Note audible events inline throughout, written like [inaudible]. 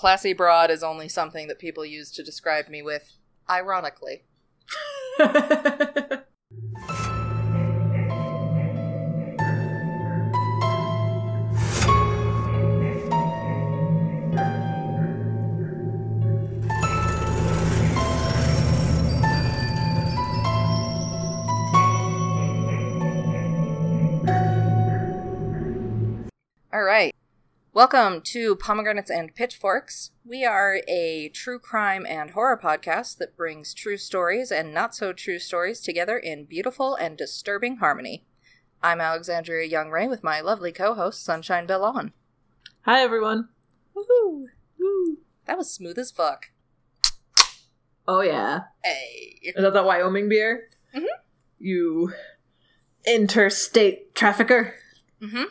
classy broad is only something that people use to describe me with, ironically. [laughs] Welcome to Pomegranates and Pitchforks. We are a true crime and horror podcast that brings true stories and not so true stories together in beautiful and disturbing harmony. I'm Alexandria Young Ray with my lovely co host, Sunshine Bellon. Hi, everyone. Woohoo! Woo! That was smooth as fuck. Oh, yeah. Hey. Is that that Wyoming beer? Mhm. You interstate trafficker. Mm-hmm.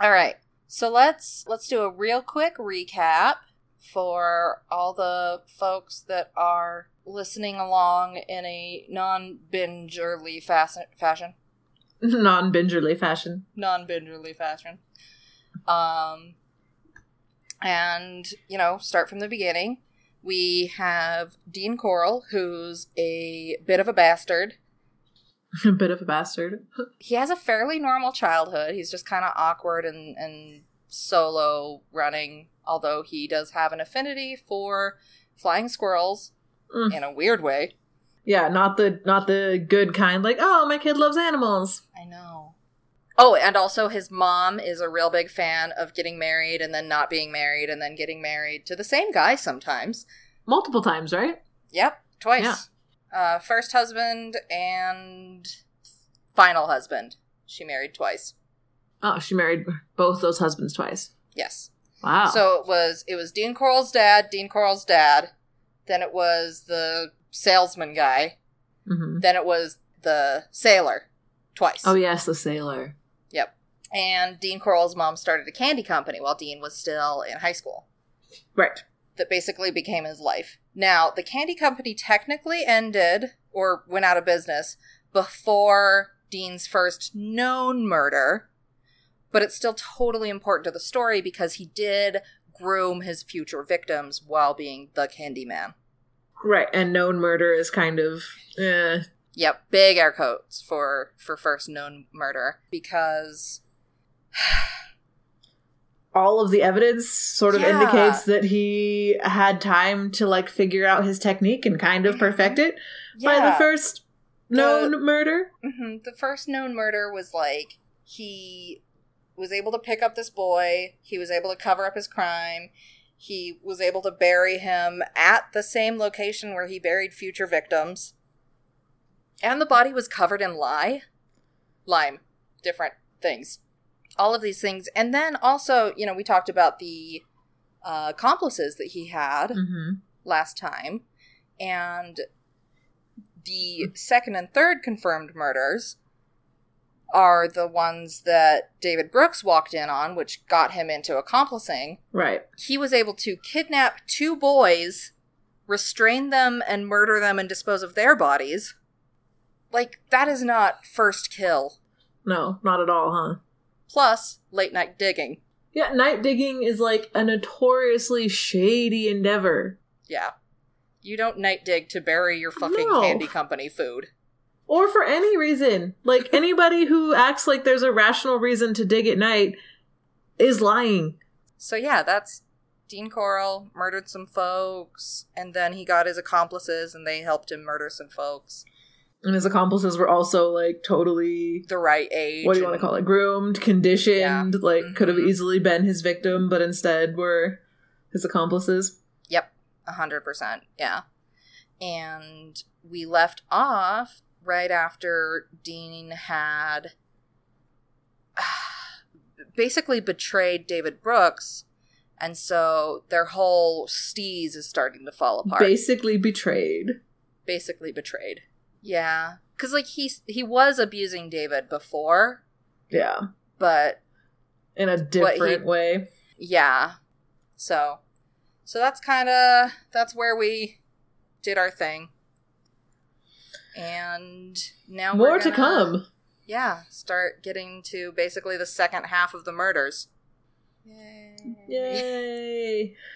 All right. So let's let's do a real quick recap for all the folks that are listening along in a non-bingerly fas- fashion, [laughs] Non bingerly fashion. non-bingerly fashion. Um, and you know, start from the beginning. We have Dean Corll, who's a bit of a bastard. [laughs] A bit of a bastard. [laughs] he has a fairly normal childhood. He's just kind of awkward and, and solo running, although he does have an affinity for flying squirrels Mm. in a weird way. Yeah, not the not the good kind. Like, oh, my kid loves animals. I know. Oh, and also his mom is a real big fan of getting married and then not being married and then getting married to the same guy sometimes. Multiple times, right? Yep, twice. Yeah. Uh, first husband and final husband. She married twice. Oh, she married both those husbands twice. Yes. Wow. So it was it was Dean Corll's dad, Dean Corll's dad. Then it was the salesman guy. hmm Then it was the sailor, twice. Oh yes, the sailor. Yep. And Dean Corll's mom started a candy company while Dean was still in high school. Right. That basically became his life. Now the candy company technically ended or went out of business before Dean's first known murder, but it's still totally important to the story because he did groom his future victims while being the Candyman. Right. And known murder is kind of eh. Yep, big air quotes for for first known murder because [sighs] all of the evidence sort of Yeah. indicates that he had time to like figure out his technique and kind of perfect it by the first known murder. hmm The first known murder was like he was able to pick up this boy. He was able to cover up his crime. He was able to bury him at the same location where he buried future victims. And the body was covered in lye. Lime. Different things. All of these things. And then also, you know, we talked about the uh, accomplices that he had Mm-hmm. last time. And the second and third confirmed murders are the ones that David Brooks walked in on, which got him into accompliceing. Right. He was able to kidnap two boys, restrain them, and murder them and dispose of their bodies. Like, that is not first kill. No, not at all, huh? Plus, late night digging. Yeah, night digging is like a notoriously shady endeavor. Yeah. You don't night dig to bury your fucking No. candy company food. Or for any reason. Like [laughs] anybody who acts like there's a rational reason to dig at night is lying. So yeah, that's Dean Corll murdered some folks, and then he got his accomplices, and they helped him murder some folks. And his accomplices were also like totally The right age. what do you want to call it? Groomed, conditioned, like could have Mhm. easily been his victim, but instead were his accomplices. Yep, a hundred percent. Yeah, and we left off right after Dean had [sighs] basically betrayed David Brooks, and so their whole steez is starting to fall apart. Basically betrayed. basically betrayed. Yeah, because like he he was abusing David before, Yeah. but In a different way. yeah, so so that's kind of that's where we did our thing, and now More we're to gonna, come. Yeah, start getting to basically the second half of the murders. Yay! Yay. [laughs]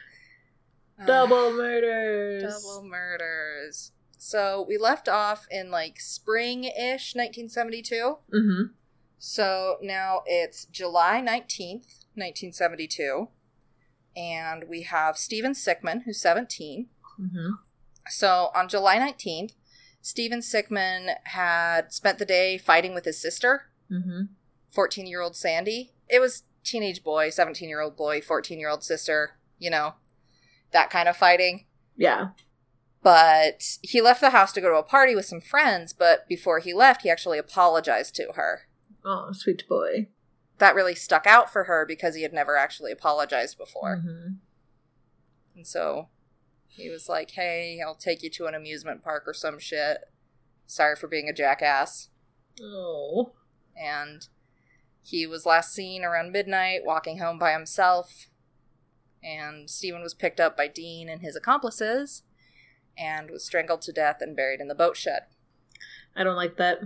Uh, double murders. Double murders. So we left off in like spring ish 1972. Mm-hmm. So now it's July 19th, 1972. And we have Steven Sickman, who's 17. Mm-hmm. So on July 19th, Steven Sickman had spent the day fighting with his sister, Mm-hmm. 14 year old Sandy. It was teenage boy, 17 year old boy, 14 year old sister, you know, that kind of fighting. Yeah. But he left the house to go to a party with some friends, but before he left, he actually apologized to her. Oh, sweet boy. That really stuck out for her because he had never actually apologized before. Mhm. And so he was like, hey, I'll take you to an amusement park or some shit. Sorry for being a jackass. Oh. And he was last seen around midnight walking home by himself. And Stephen was picked up by Dean and his accomplices and was strangled to death and buried in the boat shed. I don't like that.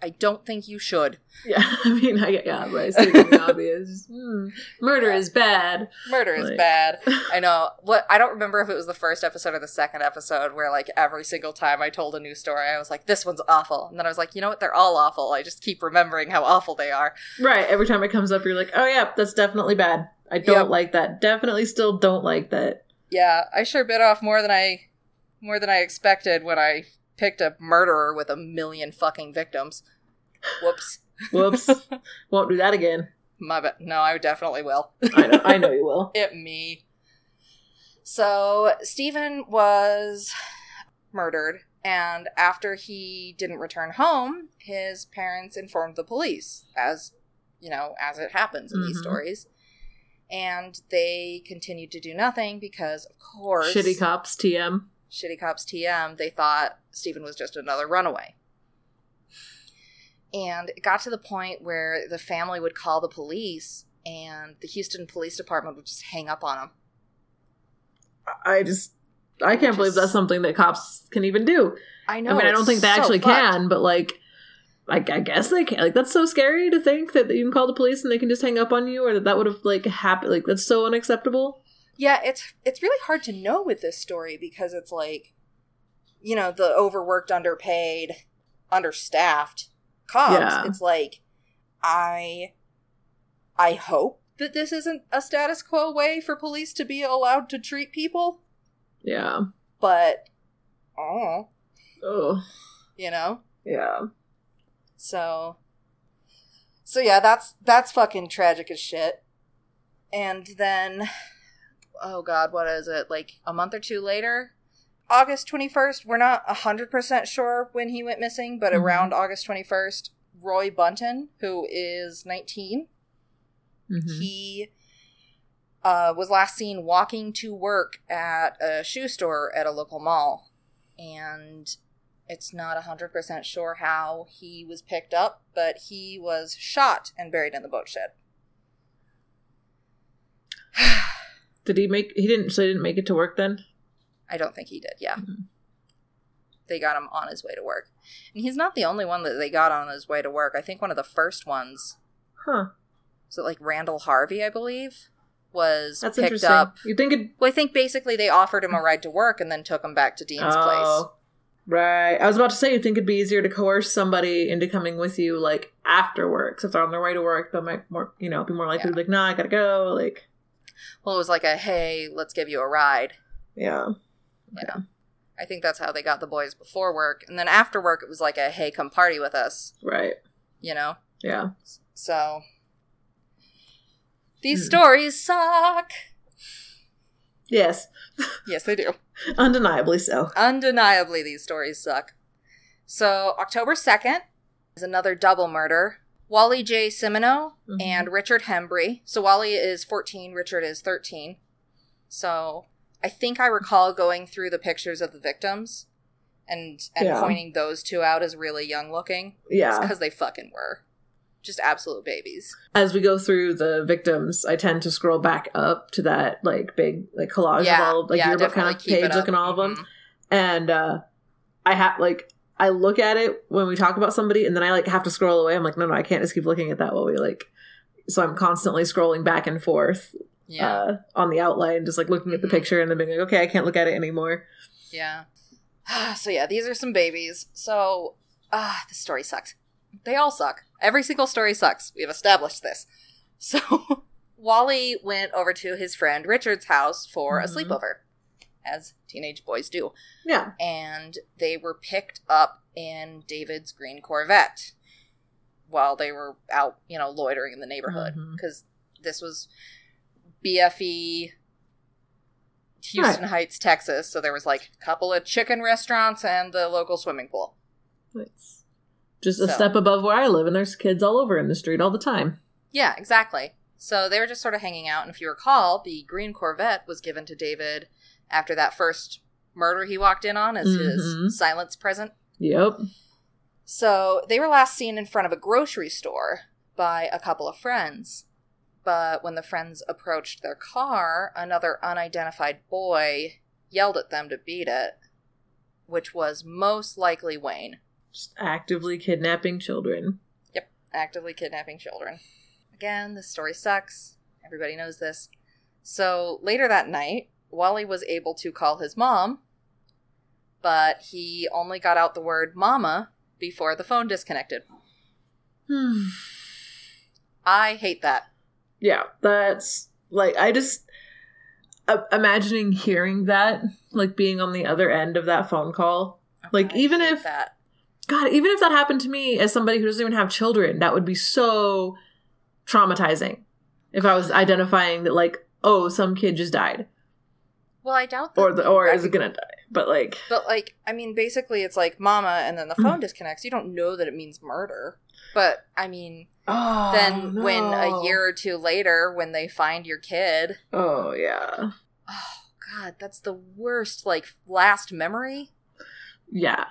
I don't think you should. Yeah, [laughs] I mean, I yeah, but I see the obvious. Hmm. Murder Yeah. is bad. Murder is bad. [laughs] I know. What I don't remember if it was the first episode or the second episode where like every single time I told a new story, I was like, "This one's awful," and then I was like, "You know what? They're all awful." I just keep remembering how awful they are. Right. Every time it comes up, you're like, oh yeah, that's definitely bad. I don't Yep. like that. Definitely still don't like that. Yeah, I sure bit off more than I more than I expected when I picked a murderer with a million fucking victims. Whoops. [laughs] Whoops. [laughs] Won't do that again. My bad. No, I definitely will. I know, I know you will. [laughs] it me. So Stephen was murdered, and after he didn't return home, his parents informed the police, as you know, as it happens in these Mhm. stories. And they continued to do nothing because, of course, Shitty cops, TM. Shitty cops TM, they thought Stephen was just another runaway. And it got to the point where the family would call the police and the Houston Police Department would just hang up on them. I just, I can't believe that's something that cops can even do. I know. I mean, I don't think they actually can, but like, like I guess they can. Like that's so scary to think that you can call the police and they can just hang up on you, or that that would have like happened. Like that's so unacceptable. Yeah, it's it's really hard to know with this story because it's like, you know, the overworked, underpaid, understaffed cops. Yeah. It's like, I, I hope that this isn't a status quo way for police to be allowed to treat people, Yeah. but, oh, Oh. you know. Yeah. So, so yeah, that's that's fucking tragic as shit. And then, oh god, what is it? Like a month or two later, August twenty first. We're not hundred percent sure when he went missing, but Mhm. around August twenty first, Roy Bunton, who is nineteen, Mhm. he uh, was last seen walking to work at a shoe store at a local mall. And it's not 100% sure how he was picked up, but he was shot and buried in the boat shed. [sighs] [sighs] Did he make? He didn't. So he didn't make it to work then. I don't think he did, yeah. Mhm. They got him on his way to work. And he's not the only one that they got on his way to work. I think one of the first ones, Huh. was it like Randall Harvey, I believe, was That's picked interesting. up. You think it? Well, I think basically they offered him a ride to work and then took him back to Dean's place. Oh, Right. I was about to say you think it'd be easier to coerce somebody into coming with you like after work. So if they're on their way to work, they might more you know, be more likely to be like, nah, I gotta go. Like Well, it was like a hey, let's give you a ride. yeah. You know, I think that's how they got the boys before work, and then after work, it was like a hey, come party with us. Right. You know, Yeah. so these Hmm. stories suck. Yes. [laughs] Yes, they do. Undeniably so. Undeniably, these stories suck. So October second is another double murder. Wally J. Simoneaux Mhm. and Richard Hembree. So Wally is 14, Richard is 13. So I think I recall going through the pictures of the victims and and Yeah. pointing those two out as really young looking. Yeah. because they fucking were. Just absolute babies. As we go through the victims, I tend to scroll back up to that like big like collage yeah, of all like yeah, yearbook kind of page looking all of them. Mhm. and uh i have like i look at it when we talk about somebody and then i like have to scroll away i'm like no no i can't just keep looking at that while we like so i'm constantly scrolling back and forth Yeah. uh, on the outline, just like looking at the Mhm. picture and then being like, okay, I can't look at it anymore. Yeah. [sighs] so yeah, these are some babies. So ah, the story sucks. They all suck. Every single story sucks. We have established this. [laughs] So Wally went over to his friend Richard's house for a Mhm. sleepover, as teenage boys do. Yeah. And they were picked up in David's green Corvette while they were out, you know, loitering in the neighborhood. Mm-hmm. Because this was BFE Houston Heights, Texas. So there was like a couple of chicken restaurants and the local swimming pool. It's just a So- step above where I live, and there's kids all over in the street all the time. Yeah, exactly. So they were just sort of hanging out. And if you recall, the green Corvette was given to David after that first murder he walked in on as Mhm. his silence present. Yep. So they were last seen in front of a grocery store by a couple of friends. But when the friends approached their car, another unidentified boy yelled at them to beat it, which was most likely Wayne, Just actively kidnapping children. Yep, actively kidnapping children. Again, this story sucks. Everybody knows this. So later that night, Wally was able to call his mom, but he only got out the word mama before the phone disconnected. Hmm. I hate that. yeah, that's like I just uh, imagining hearing that, like being on the other end of that phone call. Like, even if- that. God, even if that happened to me as somebody who doesn't even have children, that would be so traumatizing. If I was identifying that, like, oh, some kid just died, Well, I doubt that. or the or is it gonna die, but like, But like, I mean, basically, it's like mama, and then the Mm. phone disconnects. You don't know that it means murder. But I mean, oh, then when a year or two later, when they find your kid, oh yeah, oh god, that's the worst. Like last memory. yeah,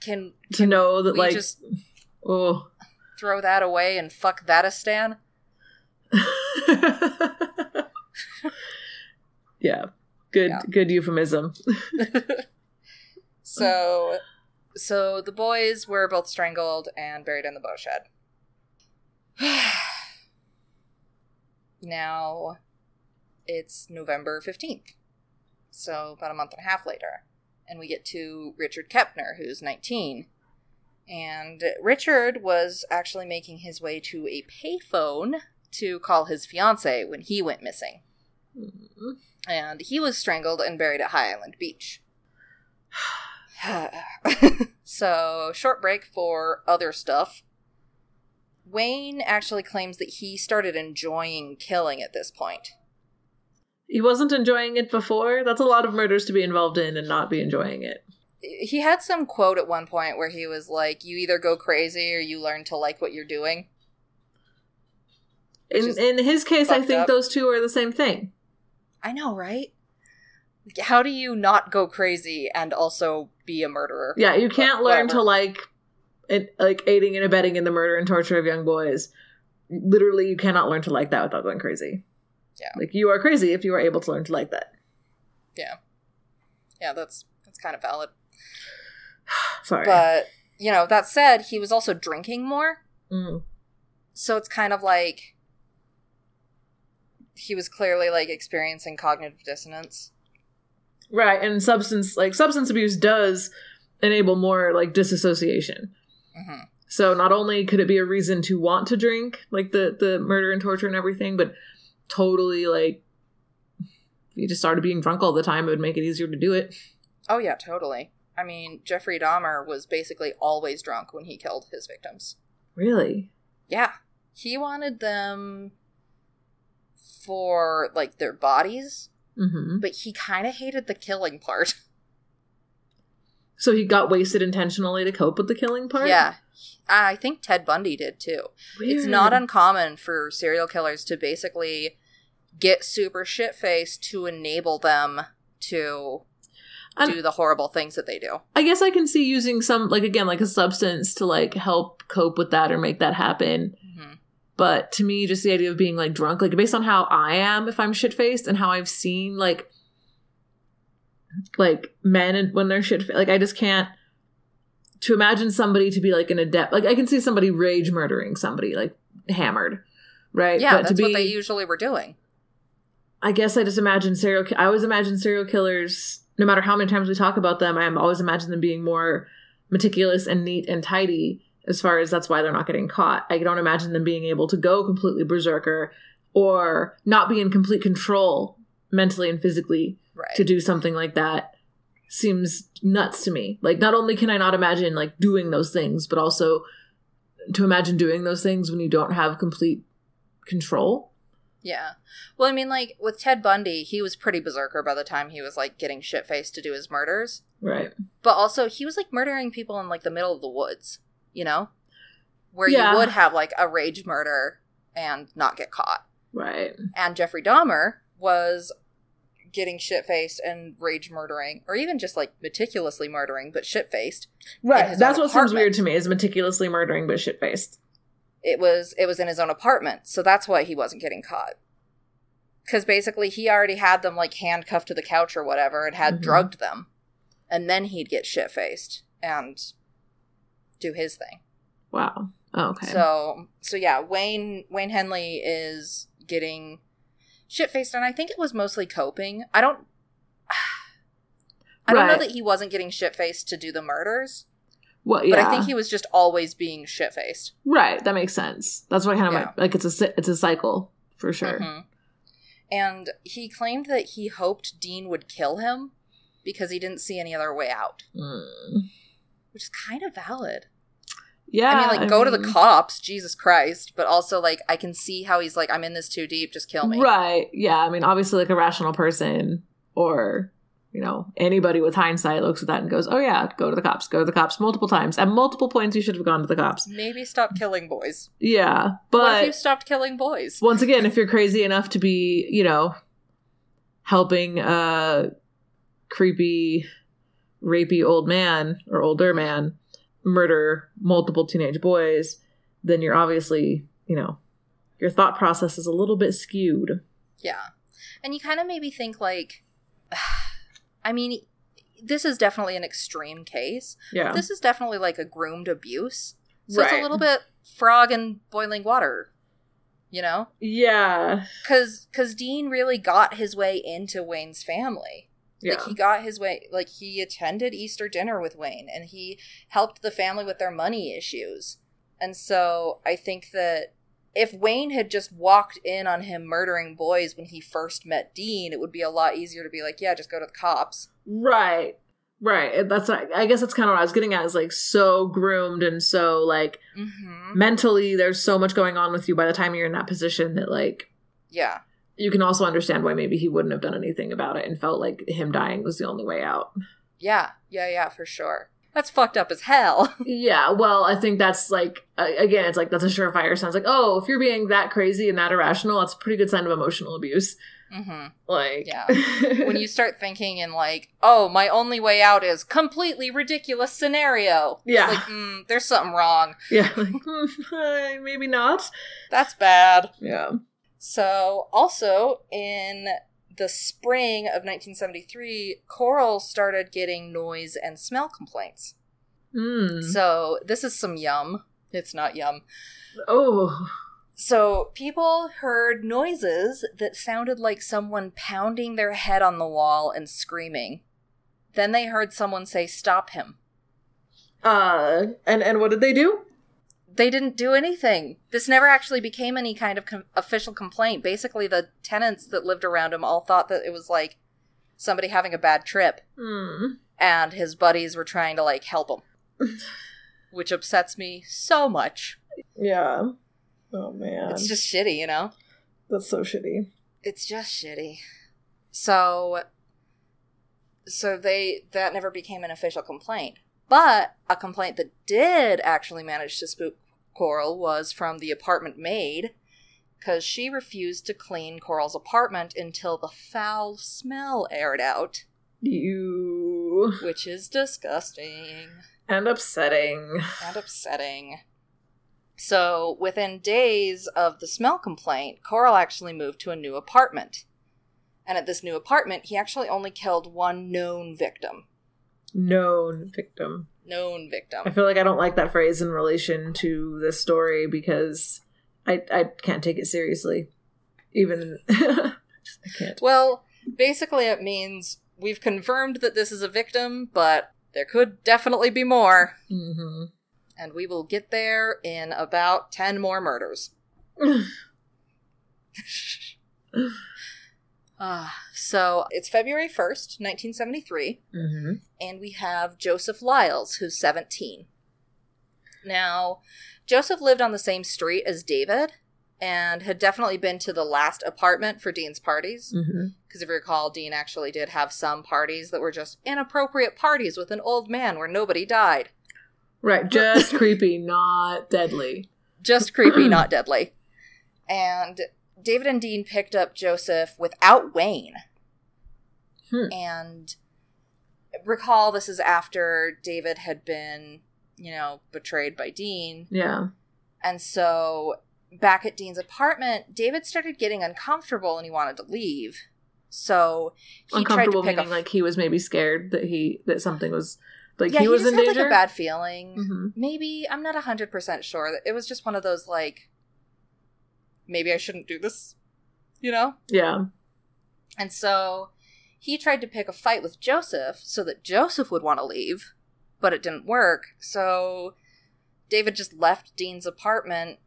Can to know that like, just oh, throw that away and fuck that a stan? [laughs] yeah, good, Yeah. good euphemism. [laughs] So, so the boys were both strangled and buried in the bow shed. [sighs] now, it's November 15th. So, about a month and a half later. And we get to Richard Kepner, who's 19. And Richard was actually making his way to a payphone to call his fiance when he went missing. Mm-hmm. And he was strangled and buried at High Island Beach. [sighs] so, short break for other stuff. Wayne actually claims that he started enjoying killing at this point. He wasn't enjoying it before. That's a lot of murders to be involved in and not be enjoying it. He had some quote at one point where he was like, You either go crazy or you learn to like what you're doing. In in his case, I think up. those two are the same thing. I know, right? How do you not go crazy and also be a murderer? Yeah, you can't learn whatever. to like it, like aiding and abetting in the murder and torture of young boys. Literally, you cannot learn to like that without going crazy. Yeah. like you are crazy if you are able to learn to like that. Yeah, Yeah, that's that's kind of valid. [sighs] Sorry, But, you know, that said, he was also drinking more. Mm. So it's kind of like he was clearly like experiencing cognitive dissonance. right. And substance like substance abuse does enable more like disassociation. hmm So not only could it be a reason to want to drink, like the the murder and torture and everything, but totally like if you just started being drunk all the time, it would make it easier to do it. Oh yeah, totally. I mean, Jeffrey Dahmer was basically always drunk when he killed his victims. Really? Yeah. He wanted them for like their bodies, hmm but he kind of hated the killing part. [laughs] So he got wasted intentionally to cope with the killing part. Yeah. I think Ted Bundy did too. It's not uncommon for serial killers to basically get super shit faced to enable them to do the horrible things that they do. I guess I can see using some like again like a substance to like help cope with that or make that happen. But to me, just the idea of being like drunk, like based on how I am, if I'm shit faced, and how I've seen like like men and when they're shit, like I just can't to imagine somebody to be like an adept. Like I can see somebody rage murdering somebody like hammered, right? Yeah, But that's what they usually were doing. I guess I just imagine serial. I always imagine serial killers. No matter how many times we talk about them, I always imagine them being more meticulous and neat and tidy. As far as that's why they're not getting caught. I don't imagine them being able to go completely berserker or not be in complete control mentally and physically Right. to do something like that seems nuts to me. Like not only can I not imagine like doing those things, but also to imagine doing those things when you don't have complete control. Yeah. Well, I mean, like with Ted Bundy, he was pretty berserker by the time he was like getting shit faced to do his murders. Right. But also, he was like murdering people in like the middle of the woods, you know, where Yeah. you would have like a rage murder and not get caught. Right. And Jeffrey Dahmer was getting shit faced and rage murdering, or even just like meticulously murdering, but shit faced. Right. That's what seems weird to me is meticulously murdering but shit faced. It was it was in his own apartment, so that's why he wasn't getting caught. Because basically, he already had them like handcuffed to the couch or whatever, and had Mhm. drugged them, and then he'd get shit faced and do his thing. Wow. Oh, okay. So so yeah, Wayne Wayne Henley is getting shit faced, and I think it was mostly coping. I don't. [sighs] I don't know that he wasn't getting shit faced to do the murders, well, yeah. but I think he was just always being shit faced. Right. That makes sense. That's what kind of Yeah. like it's a it's a cycle for sure. Mhm. And he claimed that he hoped Dean would kill him because he didn't see any other way out, Mm. Which is kind of valid. Yeah. I mean, like, go to the cops, Jesus Christ. But also, like, I can see how he's like, I'm in this too deep, just kill me. Right. Yeah. I mean, obviously, like a rational person or, you know, anybody with hindsight looks at that and goes, oh, yeah, go to the cops, go to the cops multiple times. At multiple points, you should have gone to the cops. Maybe stop killing boys. Yeah. what if you stopped killing boys? once again, if you're crazy enough to be, you know, helping a creepy, rapey old man or older man murder multiple teenage boys, then you're obviously, you know, your thought process is a little bit skewed. Yeah. And you kind of maybe think, like, [sighs] I mean, this is definitely an extreme case. Yeah. This is definitely like a groomed abuse. So it's a little bit frog in boiling water, you know? Yeah. because because Dean really got his way into Wayne's family. Yeah. Like he got his way. Like he attended Easter dinner with Wayne, and he helped the family with their money issues. And so I think that if Wayne had just walked in on him murdering boys when he first met Dean, it would be a lot easier to be like, yeah, just go to the cops. right. Right. That's I guess that's kind of what I was getting at is like so groomed and so like Mm-hmm. mentally there's so much going on with you by the time you're in that position that like Yeah, you can also understand why maybe he wouldn't have done anything about it and felt like him dying was the only way out. yeah, yeah, yeah, for sure. That's fucked up as hell. [laughs] Yeah, well, I think that's like again, it's like that's a surefire sounds like, "Oh, if you're being that crazy and that irrational, that's a pretty good sign of emotional abuse." mm-hmm. Like Yeah. [laughs] when you start thinking in like, oh, my only way out is completely ridiculous scenario. It's Yeah. like, mm, there's something wrong. Yeah, like [laughs] hmm, maybe not. That's bad. Yeah. So, also in the spring of 1973, Corll started getting noise and smell complaints. Hmm. So, this is some yum. It's not yum. Oh. So, people heard noises that sounded like someone pounding their head on the wall and screaming. Then they heard someone say, Stop him. Uh, and and what did they do? They didn't do anything. This never actually became any kind of com- official complaint. Basically, the tenants that lived around him all thought that it was like somebody having a bad trip, Hmm. and his buddies were trying to like help him. [laughs] Which upsets me so much. Yeah. Oh man. It's just shitty, you know? that's so shitty. it's just shitty. So so they that never became an official complaint. But a complaint that did actually manage to spook Corll was from the apartment maid cuz she refused to clean Corll's apartment until the foul smell aired out, You which is disgusting and upsetting. and upsetting. So, within days of the smell complaint, Corll actually moved to a new apartment. And at this new apartment, he actually only killed one known victim. Known victim. Known I feel like I don't like that phrase in relation to this story because I I can't take it seriously. Even [laughs] I can't. Well, basically, it means we've confirmed that this is a victim, but there could definitely be more. hmm And we will get there in about 10 more murders. [laughs] [laughs] Ah, so it's February 1st, 1973, hmm and we have Joseph Lyles, who's 17. Now, Joseph lived on the same street as David and had definitely been to the last apartment for Dean's parties. Because if you recall, Dean actually did have some parties that were just inappropriate parties with an old man where nobody died. Right, [laughs] just creepy, not deadly. Just creepy, [clears throat] not deadly. And David and Dean picked up Joseph without Wayne. Hmm. And recall this is after David had been, you know, betrayed by Dean. Yeah. And so back at Dean's apartment, David started getting uncomfortable and he wanted to leave. So he tried to Uncomfortable pick meaning a like he was maybe scared that he that something was like yeah, he was just in had danger. like a bad feeling. hmm Maybe I'm not hundred percent sure. It was just one of those like, maybe I shouldn't do this, you know. Yeah. And so he tried to pick a fight with Joseph so that Joseph would want to leave, but it didn't work. So David just left Dean's apartment,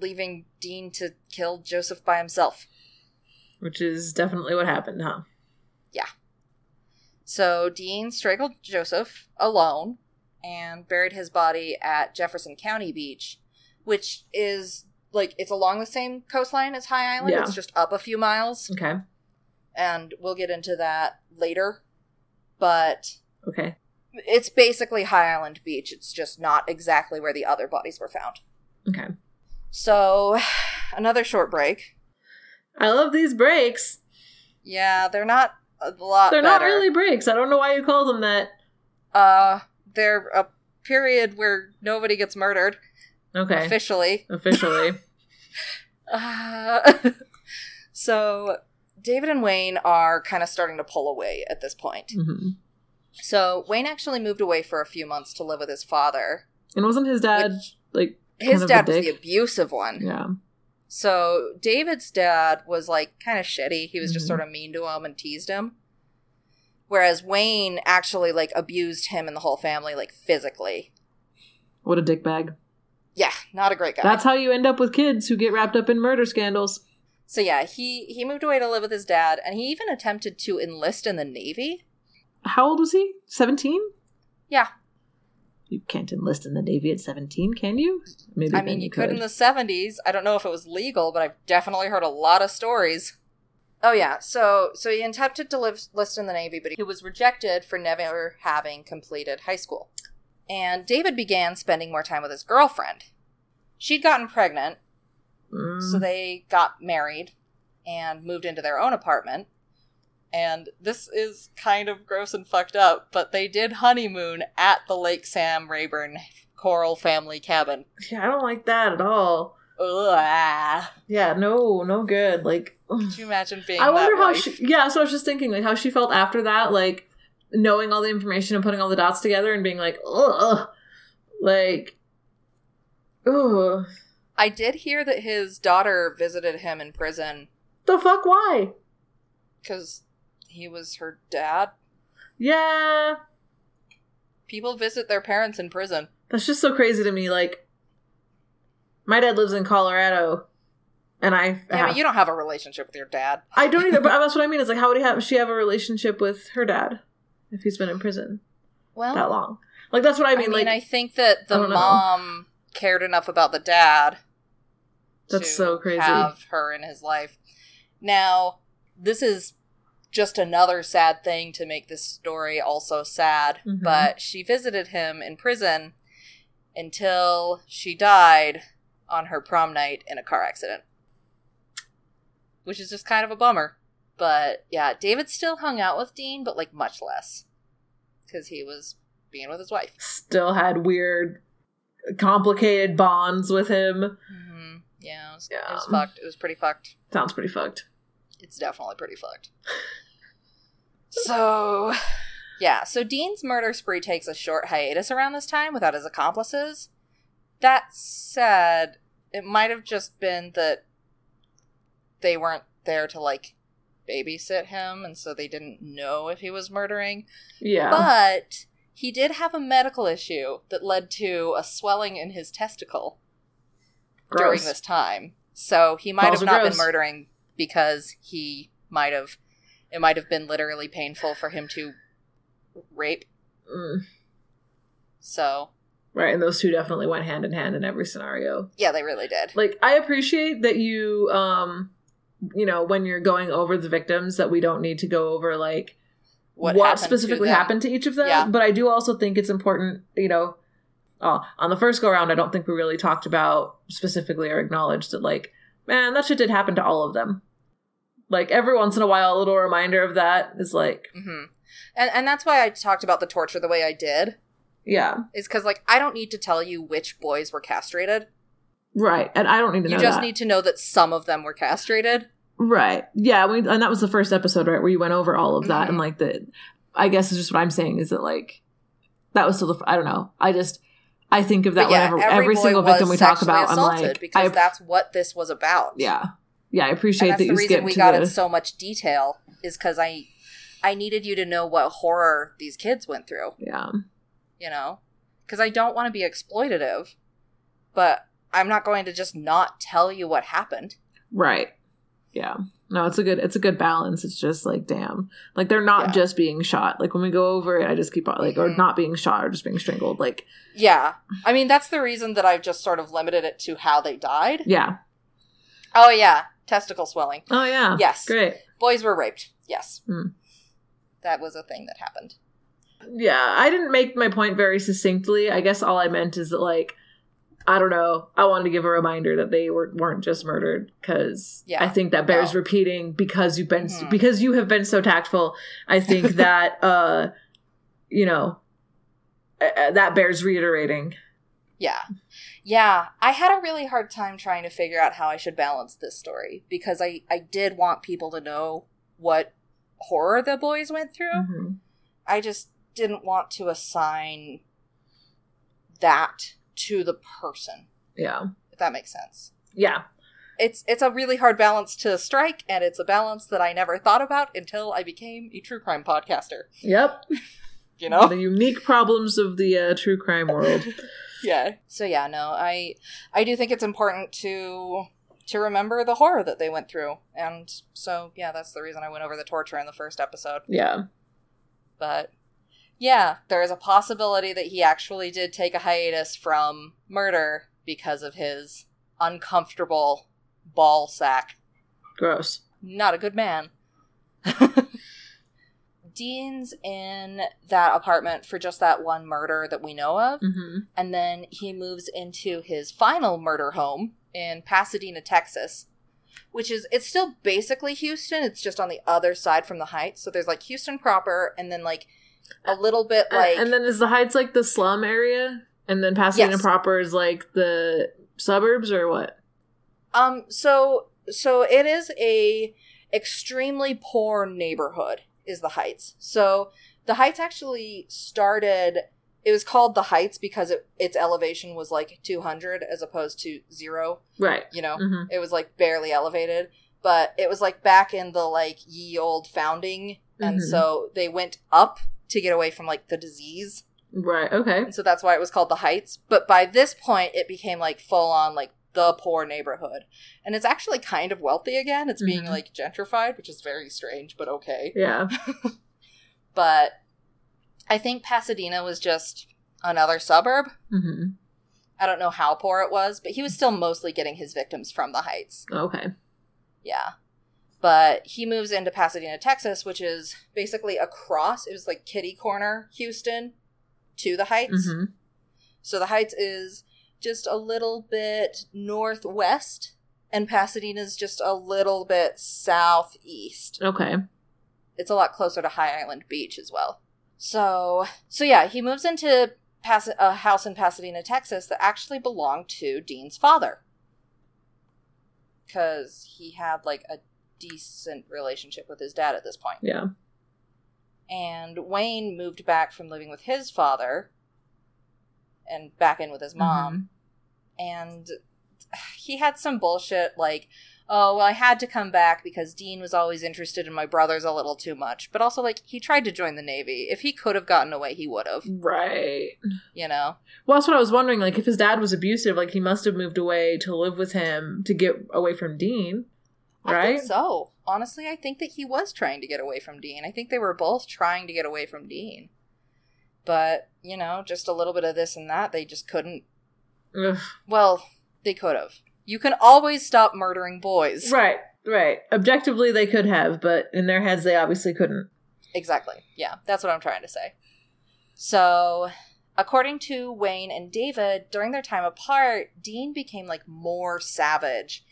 leaving Dean to kill Joseph by himself. Which is definitely what happened, huh? Yeah. So Dean strangled Joseph alone and buried his body at Jefferson County Beach, which is like it's along the same coastline as High Island. Yeah. It's just up a few miles, Okay. and we'll get into that later. But Okay. it's basically High Island Beach. It's just not exactly where the other bodies were found. Okay. So, [sighs] another short break. I love these breaks. Yeah, they're not a lot. They're not better. really breaks. I don't know why you call them that. Uh, they're a period where nobody gets murdered Okay. officially. Officially. [laughs] Uh, [laughs] so David and Wayne are kind of starting to pull away at this point. hmm So Wayne actually moved away for a few months to live with his father. And wasn't his dad which- like his kind of a dad was the abusive one. Yeah. So David's dad was like kind of shitty. He was just Mhm. sort of mean to him and teased him. Whereas Wayne actually like abused him and the whole family like physically. What a dickbag. Yeah, not a great guy. That's how you end up with kids who get wrapped up in murder scandals. so yeah, he he moved away to live with his dad and he even attempted to enlist in the navy. How old was he? 17? Yeah. You can't enlist in the Navy at 17, can you? Maybe I mean, you could in the 70s. I don't know if it was legal, but I've definitely heard a lot of stories. Oh yeah, so so he attempted to live, list in the Navy, but he was rejected for never having completed high school. And David began spending more time with his girlfriend. She'd gotten pregnant, Mm. so they got married and moved into their own apartment. And this is kind of gross and fucked up, but they did honeymoon at the Lake Sam Rayburn Corll family cabin. yeah, I don't like that at all. Ugh. Yeah, no, no good. Like, Could you imagine being I wonder how wife? she. Yeah, so I was just thinking, like, how she felt after that, like, knowing all the information and putting all the dots together and being like, ugh. Like, ugh. I did hear that his daughter visited him in prison The fuck, why? because he was her dad. Yeah. People visit their parents in prison. That's just so crazy to me. Like, my dad lives in Colorado, and I Yeah, have, but you don't have a relationship with your dad. I don't either. But [laughs] that's what I mean. Is like, how would he have? She have a relationship with her dad if he's been in prison Well, that long? Like, that's what I mean. I mean. like, I think that the don't know. mom cared enough about the dad. That's to so crazy. Have her in his life. Now, this is just another sad thing to make this story also sad. Mhm. But she visited him in prison until she died on her prom night in a car accident, which is just kind of a bummer. But yeah, David still hung out with Dean, but like much less because he was being with his wife. still had weird, complicated bonds with him. hmm Yeah, it was, Yeah. it was fucked. It was pretty fucked. Sounds pretty fucked. It's definitely pretty fucked. So, yeah. So Dean's murder spree takes a short hiatus around this time without his accomplices. That said, it might have just been that they weren't there to like babysit him, and so they didn't know if he was murdering. Yeah. But he did have a medical issue that led to a swelling in his testicle during this time. So he might Balls have not gross. been murdering because he might have it might have been literally painful for him to rape. Mm. So Right, and those two definitely went hand in hand in every scenario. yeah, they really did. Like I appreciate that you um you know, when you're going over the victims that we don't need to go over like What, what, happened specifically them. happened to each of them. Yeah. But I do also think it's important, you know, uh, on the first go around, I don't think we really talked about specifically or acknowledged that, like, man, that shit did happen to all of them. Like, every once in a while, a little reminder of that is like, hmm And and that's why I talked about the torture the way I did. yeah, Is because like I don't need to tell you which boys were castrated. right. And I don't need to You just that. need to know that some of them were castrated. Right. Yeah. We, and that was the first episode, right, where you went over all of that. Mhm. And like the, I guess is just what I'm saying is that like, that was still the, I don't know. I just, I think of that yeah, whenever every, boy single victim we talk about, I'm like, because I, that's what this was about. yeah. Yeah. I appreciate that the you reason we got the, in so much detail is because I I needed you to know what horror these kids went through. yeah. You know, because I don't want to be exploitative, but I'm not going to just not tell you what happened. Right. Yeah. No, it's a good it's a good balance. It's just like damn. Like they're not Yeah. just being shot. Like when we go over it, I just keep on like or Mhm. not being shot or just being strangled. Like Yeah, I mean that's the reason that I've just sort of limited it to how they died. yeah. Oh yeah, testicle swelling. Oh yeah. Yes. Great. Boys were raped. Yes, Hmm. that was a thing that happened. Yeah, I didn't make my point very succinctly. I guess all I meant is that like I don't know. I wanted to give a reminder that they were weren't just murdered because Yeah. I think that bears No. repeating because you've been Mhm. because you have been so tactful. I think [laughs] that uh you know uh, uh, that bears reiterating. Yeah. Yeah, I had a really hard time trying to figure out how I should balance this story because I I did want people to know what horror the boys went through. Mhm. I just didn't want to assign that to the person, Yeah. if that makes sense. Yeah. It's it's a really hard balance to strike and it's a balance that I never thought about until I became a true crime podcaster. Yep. [laughs] You know? The unique problems of the uh, true crime world. [laughs] yeah so yeah no i i do think it's important to to remember the horror that they went through and so yeah that's the reason i went over the torture in the first episode yeah. but yeah there is a possibility that he actually did take a hiatus from murder because of his uncomfortable ball sack Gross. not a good man [laughs] dean's in that apartment for just that one murder that we know of hmm and then he moves into his final murder home in Pasadena, Texas, which is it's still basically Houston. It's just on the other side from the Heights. So there's like Houston proper, and then like a little bit like and then is the Heights like the slum area? And then Pasadena Yes. proper is like the suburbs or what? um. So so it is a extremely poor neighborhood. Is the Heights. So the Heights actually started. It was called the Heights because it, its elevation was like 200 as opposed to zero. Right. You know, hmm it was like barely elevated but it was like back in the like ye old founding and Mhm. so they went up to get away from like the disease Right. Okay. and so that's why it was called the heights but by this point it became like full on like the poor neighborhood and it's actually kind of wealthy again it's being Mhm. like gentrified which is very strange but okay Yeah. [laughs] but i think pasadena was just another suburb hmm i don't know how poor it was but he was still mostly getting his victims from the heights Okay. Yeah. But he moves into Pasadena, Texas, which is basically across, it was like kitty corner Houston to the Heights. hmm So the Heights is just a little bit northwest, and Pasadena's just a little bit southeast. Okay. It's a lot closer to High Island Beach as well. So, so yeah, he moves into Pas- a house in Pasadena, Texas that actually belonged to Dean's father. Because he had like a decent relationship with his dad at this point. Yeah. And Wayne moved back from living with his father and back in with his mom. Mm-hmm. And he had some bullshit like, oh, well, I had to come back because Dean was always interested in my brothers a little too much. But also, like, he tried to join the Navy. If he could have gotten away, he would have, Right. you know? Well, that's what I was wondering. Like, if his dad was abusive, like he must have moved away to live with him to get away from Dean, right? think so. Honestly, I think that he was trying to get away from Dean. I think they were both trying to get away from Dean. But, you know, just a little bit of this and that, they just couldn't. Ugh. Well, they could have. You can always stop murdering boys. Right. Right. Objectively, they could have, but in their heads, they obviously couldn't. Exactly. Yeah, that's what I'm trying to say. So, according to Wayne and David, during their time apart, Dean became like more savage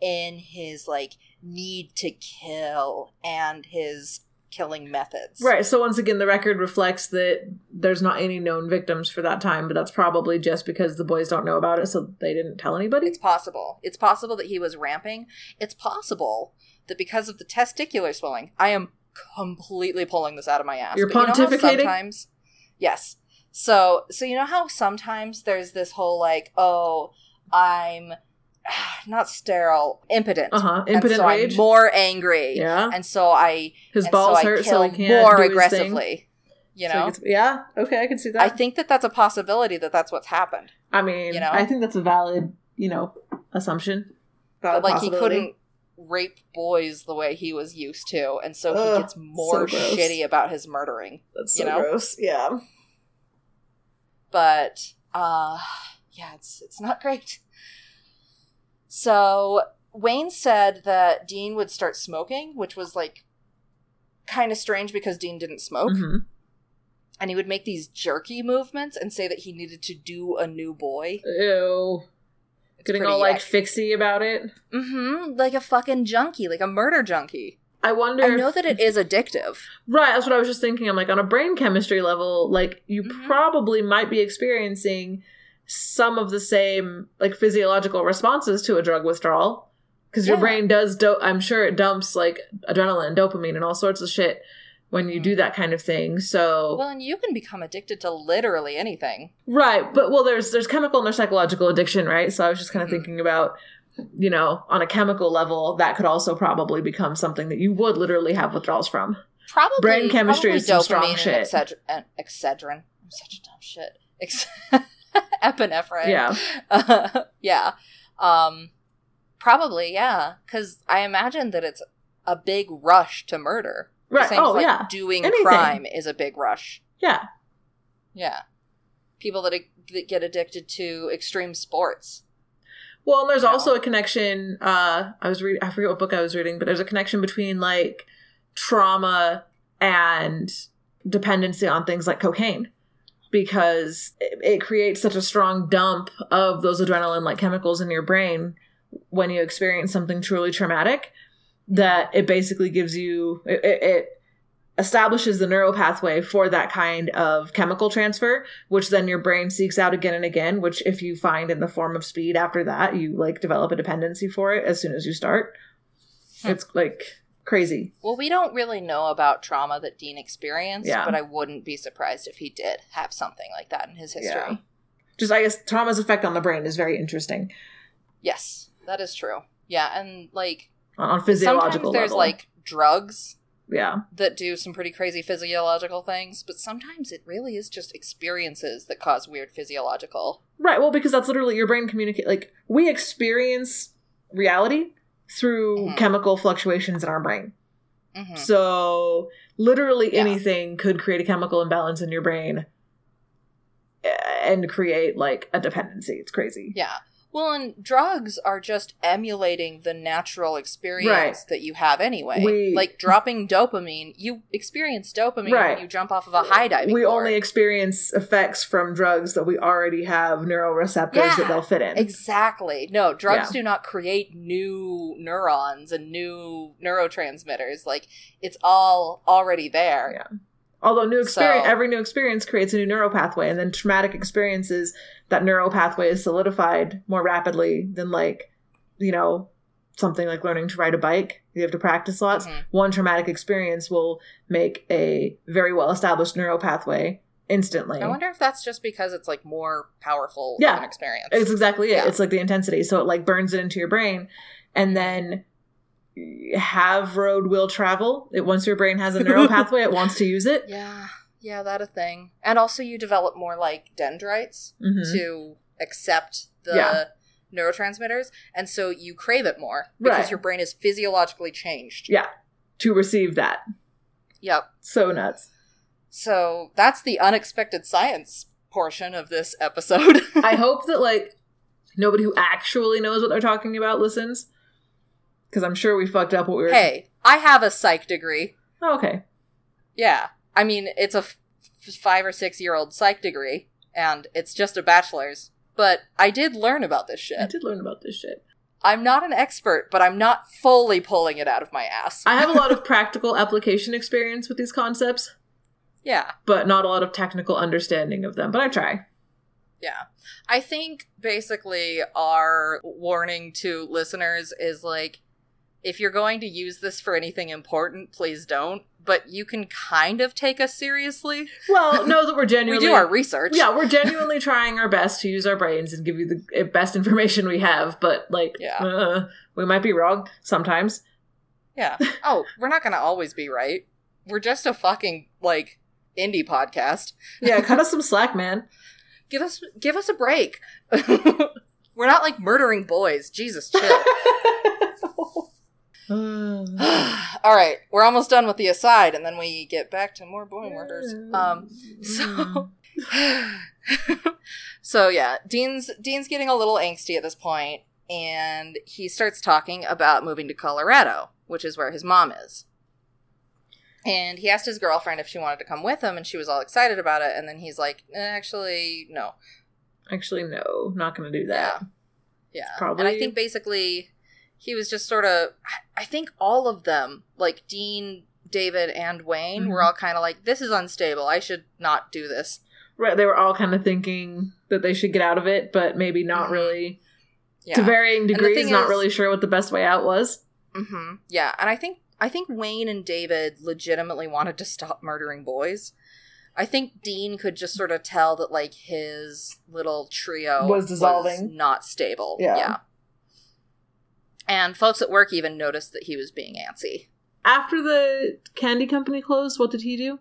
in his like need to kill and his killing methods. Right. So once again, the record reflects that there's not any known victims for that time, but that's probably just because the boys don't know about it, so they didn't tell anybody. It's possible. It's possible that he was ramping. It's possible that because of the testicular swelling, I am completely pulling this out of my ass. You're but you know pontificating? sometimes, yes. So, so you know how sometimes there's this whole like, oh, I'm [sighs] not sterile, impotent. Uh huh. And Impotent so rage. I'm more angry. yeah. And so I His balls so I hurt, kill so he can't more do his thing. aggressively. You So know, gets- yeah. Okay, I can see that. I think that that's a possibility that that's what's happened. I mean, you know? I think that's a valid, you know, assumption. But like he couldn't rape boys the way he was used to, and so Ugh, he gets more so shitty about his murdering. That's you so know? gross. Yeah. But uh yeah, it's it's not great. So Wayne said that Dean would start smoking, which was like kind of strange because Dean didn't smoke. Mhm. And he would make these jerky movements and say that he needed to do a new boy. Ew. It's Getting all like fixy about it. Mm-hmm. Like a fucking junkie, like a murder junkie. I wonder. I know if- that it is addictive. Right, that's what I was just thinking. I'm like, on a brain chemistry level, like, you Mhm. probably might be experiencing some of the same, like, physiological responses to a drug withdrawal. Because your Yeah. brain does, do- I'm sure it dumps, like, adrenaline, dopamine, and all sorts of shit when you do that kind of thing. So, Well, and you can become addicted to literally anything. right, but, well, there's there's chemical and there's psychological addiction, right? So I was just kind of Mhm. thinking about, you know, on a chemical level, that could also probably become something that you would literally have withdrawals from. Probably Brain chemistry probably is some strong dopamine shit. And excedrin, and excedrin. I'm such a dumb shit. Ex- [laughs] [laughs] epinephrine. Yeah. Uh, [laughs] yeah. Um, probably, yeah. Because I imagine that it's a big rush to murder. Right. same as, Oh, like, yeah. Doing Anything. crime is a big rush. Yeah. Yeah. People that, that get addicted to extreme sports. Well, and there's you know? also a connection. Uh, I was reading. I forget what book I was reading, but there's a connection between like trauma and dependency on things like cocaine, because it, creates such a strong dump of those adrenaline-like chemicals in your brain when you experience something truly traumatic that it basically gives you it, it, it establishes the neural pathway for that kind of chemical transfer which then your brain seeks out again and again which if you find in the form of speed after that you like develop a dependency for it as soon as you start Hmm. it's like crazy Well, we don't really know about trauma that Dean experienced, Yeah. but I wouldn't be surprised if he did have something like that in his history. Yeah. just i guess trauma's effect on the brain is very interesting Yes, that is true. Yeah, and like on, physiological sometimes there's level. like drugs yeah that do some pretty crazy physiological things, but sometimes it really is just experiences that cause weird physiological. right well because that's literally your brain communicate like we experience reality through Mhm. chemical fluctuations in our brain hmm So literally Yeah. anything could create a chemical imbalance in your brain uh, and create like a dependency. It's crazy. Yeah. Well, and drugs are just emulating the natural experience Right. that you have anyway. We- like dropping dopamine, you experience dopamine Right. when you jump off of a high diving We board. only experience effects from drugs that we already have neuroreceptors Yeah, that they'll fit in. Exactly. No, drugs Yeah. do not create new neurons and new neurotransmitters. Like it's all already there. Yeah. Although new experience, So- every new experience creates a new neural pathway, and then traumatic experiences, that neural pathway is solidified more rapidly than like, you know, something like learning to ride a bike. You have to practice lots. Mhm. One traumatic experience will make a very well established neural pathway instantly. I wonder if that's just because it's like more powerful Yeah. experience. It's exactly it. Yeah. It's like the intensity, so it like burns it into your brain, and then have road will travel. It once your brain has a neural [laughs] pathway, it wants to use it. Yeah, yeah, that a thing. And also, you develop more like dendrites Mhm. to accept the Yeah. neurotransmitters, and so you crave it more because Right. your brain is physiologically changed. Yeah, to receive that. Yep. So nuts. So that's the unexpected science portion of this episode. [laughs] I hope that like nobody who actually knows what they're talking about listens, because I'm sure we fucked up what we were. hey, I have a psych degree. Oh, okay. Yeah. I mean, it's a f- five or six year old psych degree, and it's just a bachelor's. But I did learn about this shit. I did learn about this shit. I'm not an expert, but I'm not fully pulling it out of my ass. I have a lot of [laughs] practical application experience with these concepts, yeah. but not a lot of technical understanding of them. But I try. Yeah. I think basically our warning to listeners is like if you're going to use this for anything important, please don't. But you can kind of take us seriously. Well, know that we're genuinely [laughs] We do our research. yeah, we're genuinely [laughs] trying our best to use our brains and give you the eh, best information we have. But like, Yeah. uh, we might be wrong sometimes. Yeah. [laughs] Oh, we're not going to always be right. We're just a fucking like indie podcast. Yeah, cut us some slack, man. Give us give us a break. we're not like murdering boys. Jesus, chill. [sighs] [sighs] All right, we're almost done with the aside, and then we get back to more boy murders. Um, so, [laughs] so yeah, Dean's Dean's getting a little angsty at this point, and he starts talking about moving to Colorado, which is where his mom is. And he asked his girlfriend if she wanted to come with him, and she was all excited about it. And then he's like, "Eh, "Actually, no." Actually, no, not going to do that. Yeah, Probably- And I think basically he was just sort of. I think all of them, like Dean, David, and Wayne, were Mhm. all kind of like, "This is unstable. I should not do this." Right, they were all kind of thinking that they should get out of it, but maybe not Mhm. really. Yeah. To varying degrees, not is- really sure what the best way out was. hmm Yeah, and I think I think Wayne and David legitimately wanted to stop murdering boys. I think Dean could just sort of tell that like his little trio Was dissolving. not stable. Yeah. And folks at work even noticed that he was being antsy. After the candy company closed, what did he do?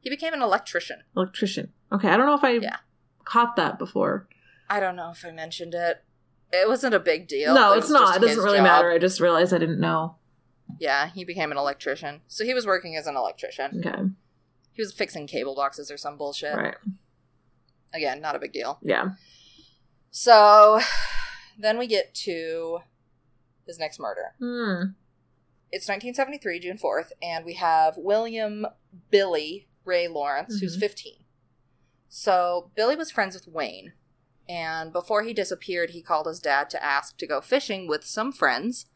He became an electrician. Electrician. Okay, I don't know if I Yeah. caught that before. I don't know if I mentioned it. It wasn't a big deal. no, It it's not. It doesn't really job. matter. I just realized I didn't know. Yeah, he became an electrician. So he was working as an electrician. Okay, He was fixing cable boxes or some bullshit. right. Again, not a big deal. Yeah. So [sighs] then we get to his next murder. Hmm. It's 1973, June 4th, and we have William Billy Ray Lawrence, who's Mhm. 15. So Billy was friends with Wayne, and before he disappeared, he called his dad to ask to go fishing with some friends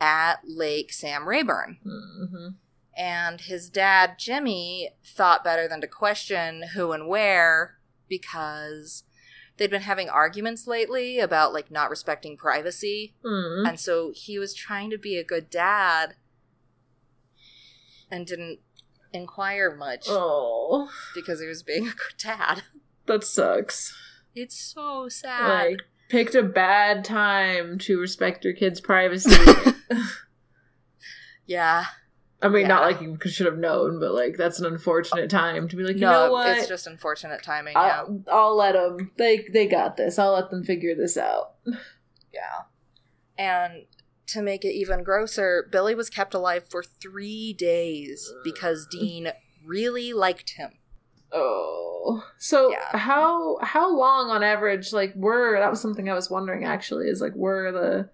at Lake Sam Rayburn. hmm And his dad, Jimmy, thought better than to question who and where because they'd been having arguments lately about like not respecting privacy. hmm And so he was trying to be a good dad and didn't inquire much Oh, because he was being a good dad. that sucks. It's so sad. Like, picked a bad time to respect your kid's privacy. [laughs] [laughs] yeah. I mean, not like you should have known, but like that's an unfortunate time to be like, you no, know what? it's just unfortunate timing. Yeah. I'll, I'll let them. They they got this. I'll let them figure this out. [sighs] Yeah. And to make it even grosser, Billy was kept alive for three days because Dean really liked him. Oh, so Yeah. how how long on average? Like, were that was something I was wondering actually. Is like were the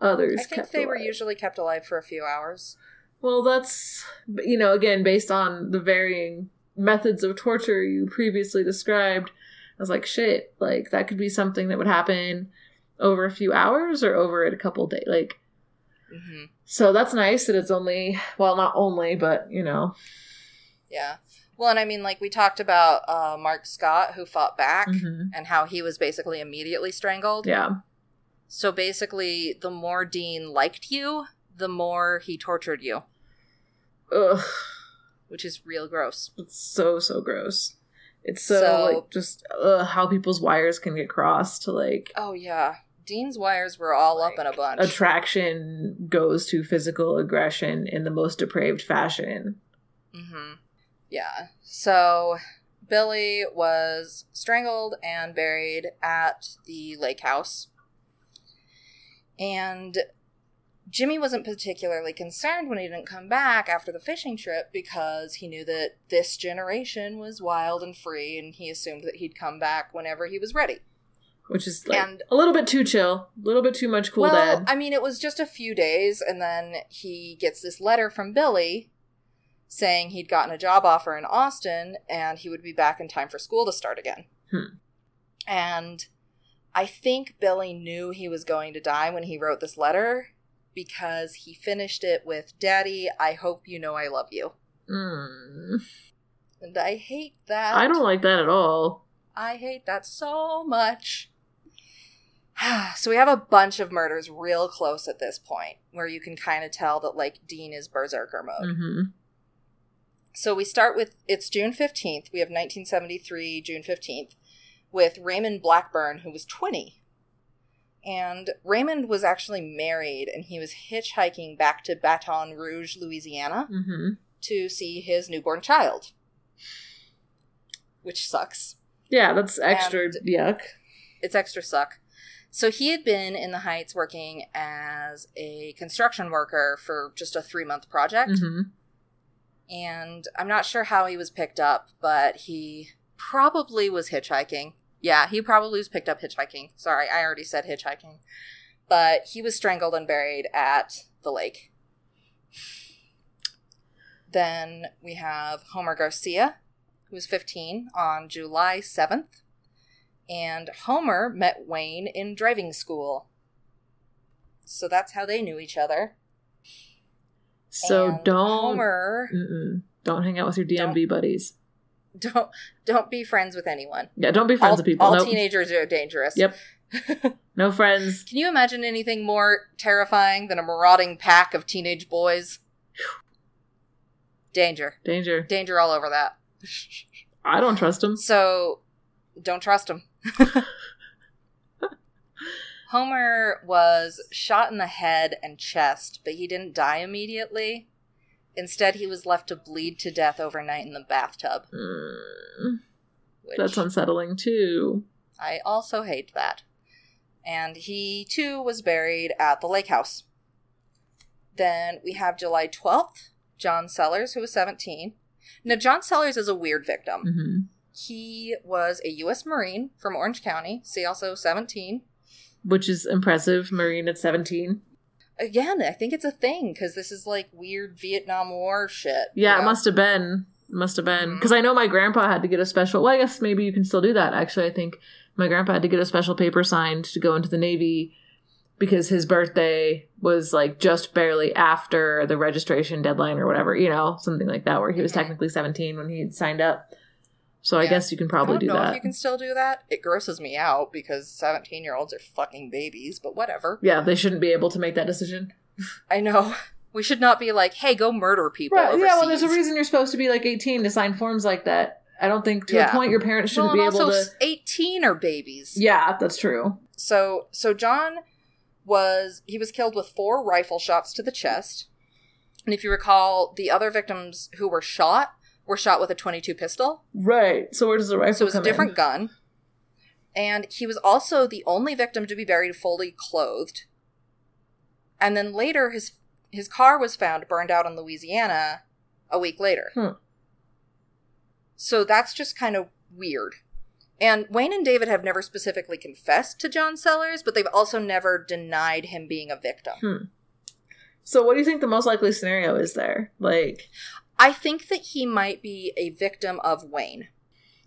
others? I think they were usually kept alive for a few hours. Well, that's you know again based on the varying methods of torture you previously described. I was like, shit, like that could be something that would happen over a few hours or over a couple days. Like, hmm so that's nice that it's only well, not only, but you know, Yeah. Well, and I mean, like we talked about uh, Mark Scott, who fought back, mhm. and how he was basically immediately strangled. yeah, So basically, the more Dean liked you, the more he tortured you, ugh, which is real gross. it's so so gross. It's so, So- like just how people's wires can get crossed to like Oh yeah, Dean's wires were all up in a bunch. Attraction goes to physical aggression in the most depraved fashion. Mm hmm Yeah. So Billy was strangled and buried at the lake house. And Jimmy wasn't particularly concerned when he didn't come back after the fishing trip because he knew that this generation was wild and free and he assumed that he'd come back whenever he was ready. Which is like And- a little bit too chill, a little bit too much cool well, dad. I mean, it was just a few days, and then he gets this letter from Billy saying he'd gotten a job offer in Austin and he would be back in time for school to start again. Hmm. And I think Billy knew he was going to die when he wrote this letter because he finished it with Daddy, I hope you know I love you. Mm. And I hate that. I don't like that at all. I hate that so much. [sighs] so we have a bunch of murders real close at this point where you can kind of tell that like Dean is berserker mode. hmm So we start with it's June 15th. We have 1973 June 15th with Raymond Blackburn who was 20. And Raymond was actually married and he was hitchhiking back to Baton Rouge, Louisiana hmm to see his newborn child. Which sucks. Yeah, that's extra And- yuck. it's extra suck. So he had been in the Heights working as a construction worker for just a three month project. hmm And I'm not sure how he was picked up, but he probably was hitchhiking. Yeah, he probably was picked up hitchhiking. Sorry, I already said hitchhiking. But he was strangled and buried at the lake. Then we have Homer Garcia, who was 15, on July 7th. And Homer met Wayne in driving school. So that's how they knew each other. So And don't Homer don't hang out with your DMV buddies. [laughs] don't don't be friends with anyone. Yeah, don't be friends all, with people. all Nope. teenagers are dangerous. Yep. [laughs] No friends. Can you imagine anything more terrifying than a marauding pack of teenage boys? Danger. Danger. Danger all over that. I don't trust them. So, don't trust him. [laughs] Homer was shot in the head and chest, but he didn't die immediately. Instead, he was left to bleed to death overnight in the bathtub. Mm, that's unsettling too. I also hate that. And he too was buried at the lake house. Then we have July 12th, John Sellers, who was 17. Now, John Sellers is a weird victim. hmm He was a U.S. Marine from Orange County, see also 17. Which is impressive. Marine at 17. Again, I think it's a thing because this is like weird Vietnam War shit. you Yeah, it must have been. It Must have been. Because I know my grandpa had to get a special. Well, I guess maybe you can still do that. Actually, I think my grandpa had to get a special paper signed to go into the Navy because his birthday was like just barely after the registration deadline or whatever, you know, something like that, where he was Mhm. technically 17 when he signed up. So I guess you can I probably don't do know that. if you can still do that. It grosses me out because 17 year olds are fucking babies, but whatever. Yeah, they shouldn't be able to make that decision. I know. [laughs] We should not be like, hey, go murder people. Right. Yeah, well, there's a reason you're supposed to be like 18 to sign forms like that. I don't think to Yeah. a point your parents shouldn't well, and be able also to. 18 are babies. Yeah, that's true. So so John was he was killed with four rifle shots to the chest. And if you recall, the other victims who were shot were shot with a 22 pistol. Right. So where does the rifle So it was a come in? different gun. And he was also the only victim to be buried fully clothed. And then later his his car was found burned out in Louisiana a week later. Hmm. So that's just kind of weird. And Wayne and David have never specifically confessed to John Sellers, but they've also never denied him being a victim. Hmm. So what do you think the most likely scenario is there? Like, I think that he might be a victim of Wayne.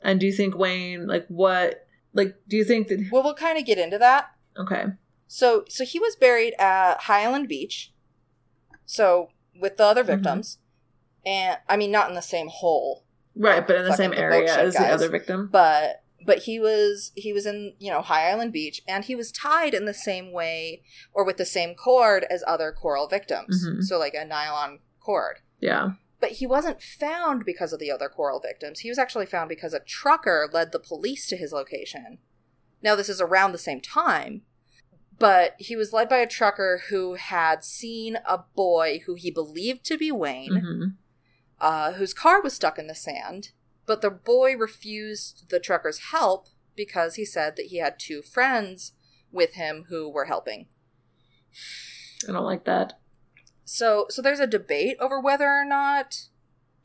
and do you think Wayne, like, what, like, do you think that? Well, we'll kind of get into that. Okay. So, so he was buried at High Island Beach. So with the other Mhm. victims, and I mean not in the same hole, Right, but in the same the area as the other victim. but but he was he was in you know High Island Beach, and he was tied in the same way or with the same cord as other Corll victims. Mhm. So like a nylon cord. Yeah. But he wasn't found because of the other Corll victims. He was actually found because a trucker led the police to his location. Now, this is around the same time, But he was led by a trucker who had seen a boy who he believed to be Wayne, Mhm. uh, whose car was stuck in the sand. But the boy refused the trucker's help because he said that he had two friends with him who were helping. I don't like that. So, so there's a debate over whether or not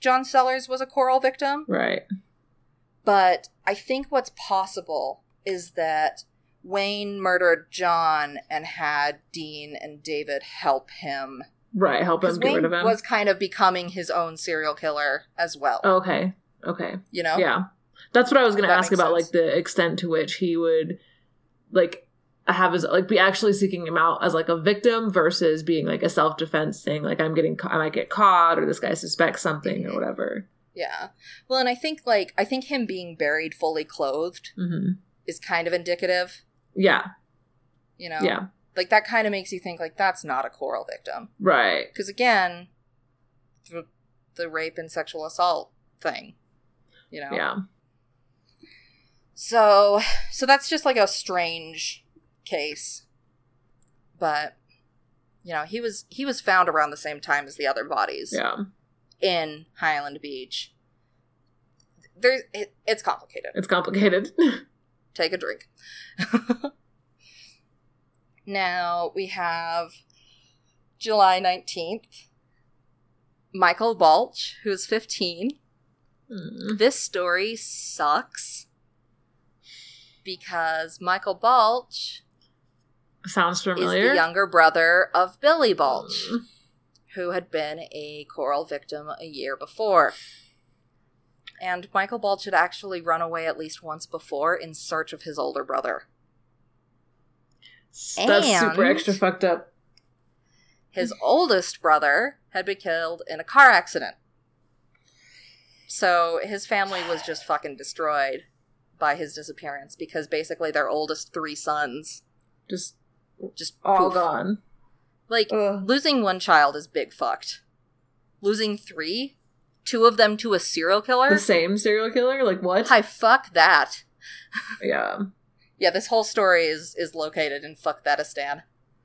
John Sellers was a Corll victim. Right. But I think what's possible is that Wayne murdered John and had Dean and David help him. Right. Help him get Wayne rid of him. was kind of becoming his own serial killer as well. Oh, okay. Okay. You know? Yeah. That's what I was going to ask about, sense. like the extent to which he would, like, have his like be actually seeking him out as like a victim versus being like a self defense thing. Like I'm getting, I might get caught, or this guy suspects something, or whatever. Yeah. Well, and I think like I think him being buried fully clothed hmm is kind of indicative. Yeah. You know? Yeah. Like that kind of makes you think like that's not a Corll victim. Right. Because again, the, the rape and sexual assault thing. You know? Yeah. So, so that's just like a strange case. But you know, he was he was found around the same time as the other bodies Yeah. in High Island Beach. There's it, it's complicated. It's complicated. [laughs] Take a drink. [laughs] now we have July 19th. Michael Baulch, who's 15, Mm. this story sucks because Michael Baulch Sounds is familiar. the younger brother of Billy Baulch, Mm. who had been a Corll victim a year before. And Michael Baulch had actually run away at least once before in search of his older brother. That's super extra fucked up. His oldest brother had been killed in a car accident. So his family was just fucking destroyed by his disappearance because basically their oldest three sons Just just all poof. gone. Like Ugh. losing one child is big fucked. Losing three, two of them to a serial killer. The same serial killer? Like what? Hi, fuck that. [laughs] Yeah. Yeah, this whole story is is located in fuck thatistan.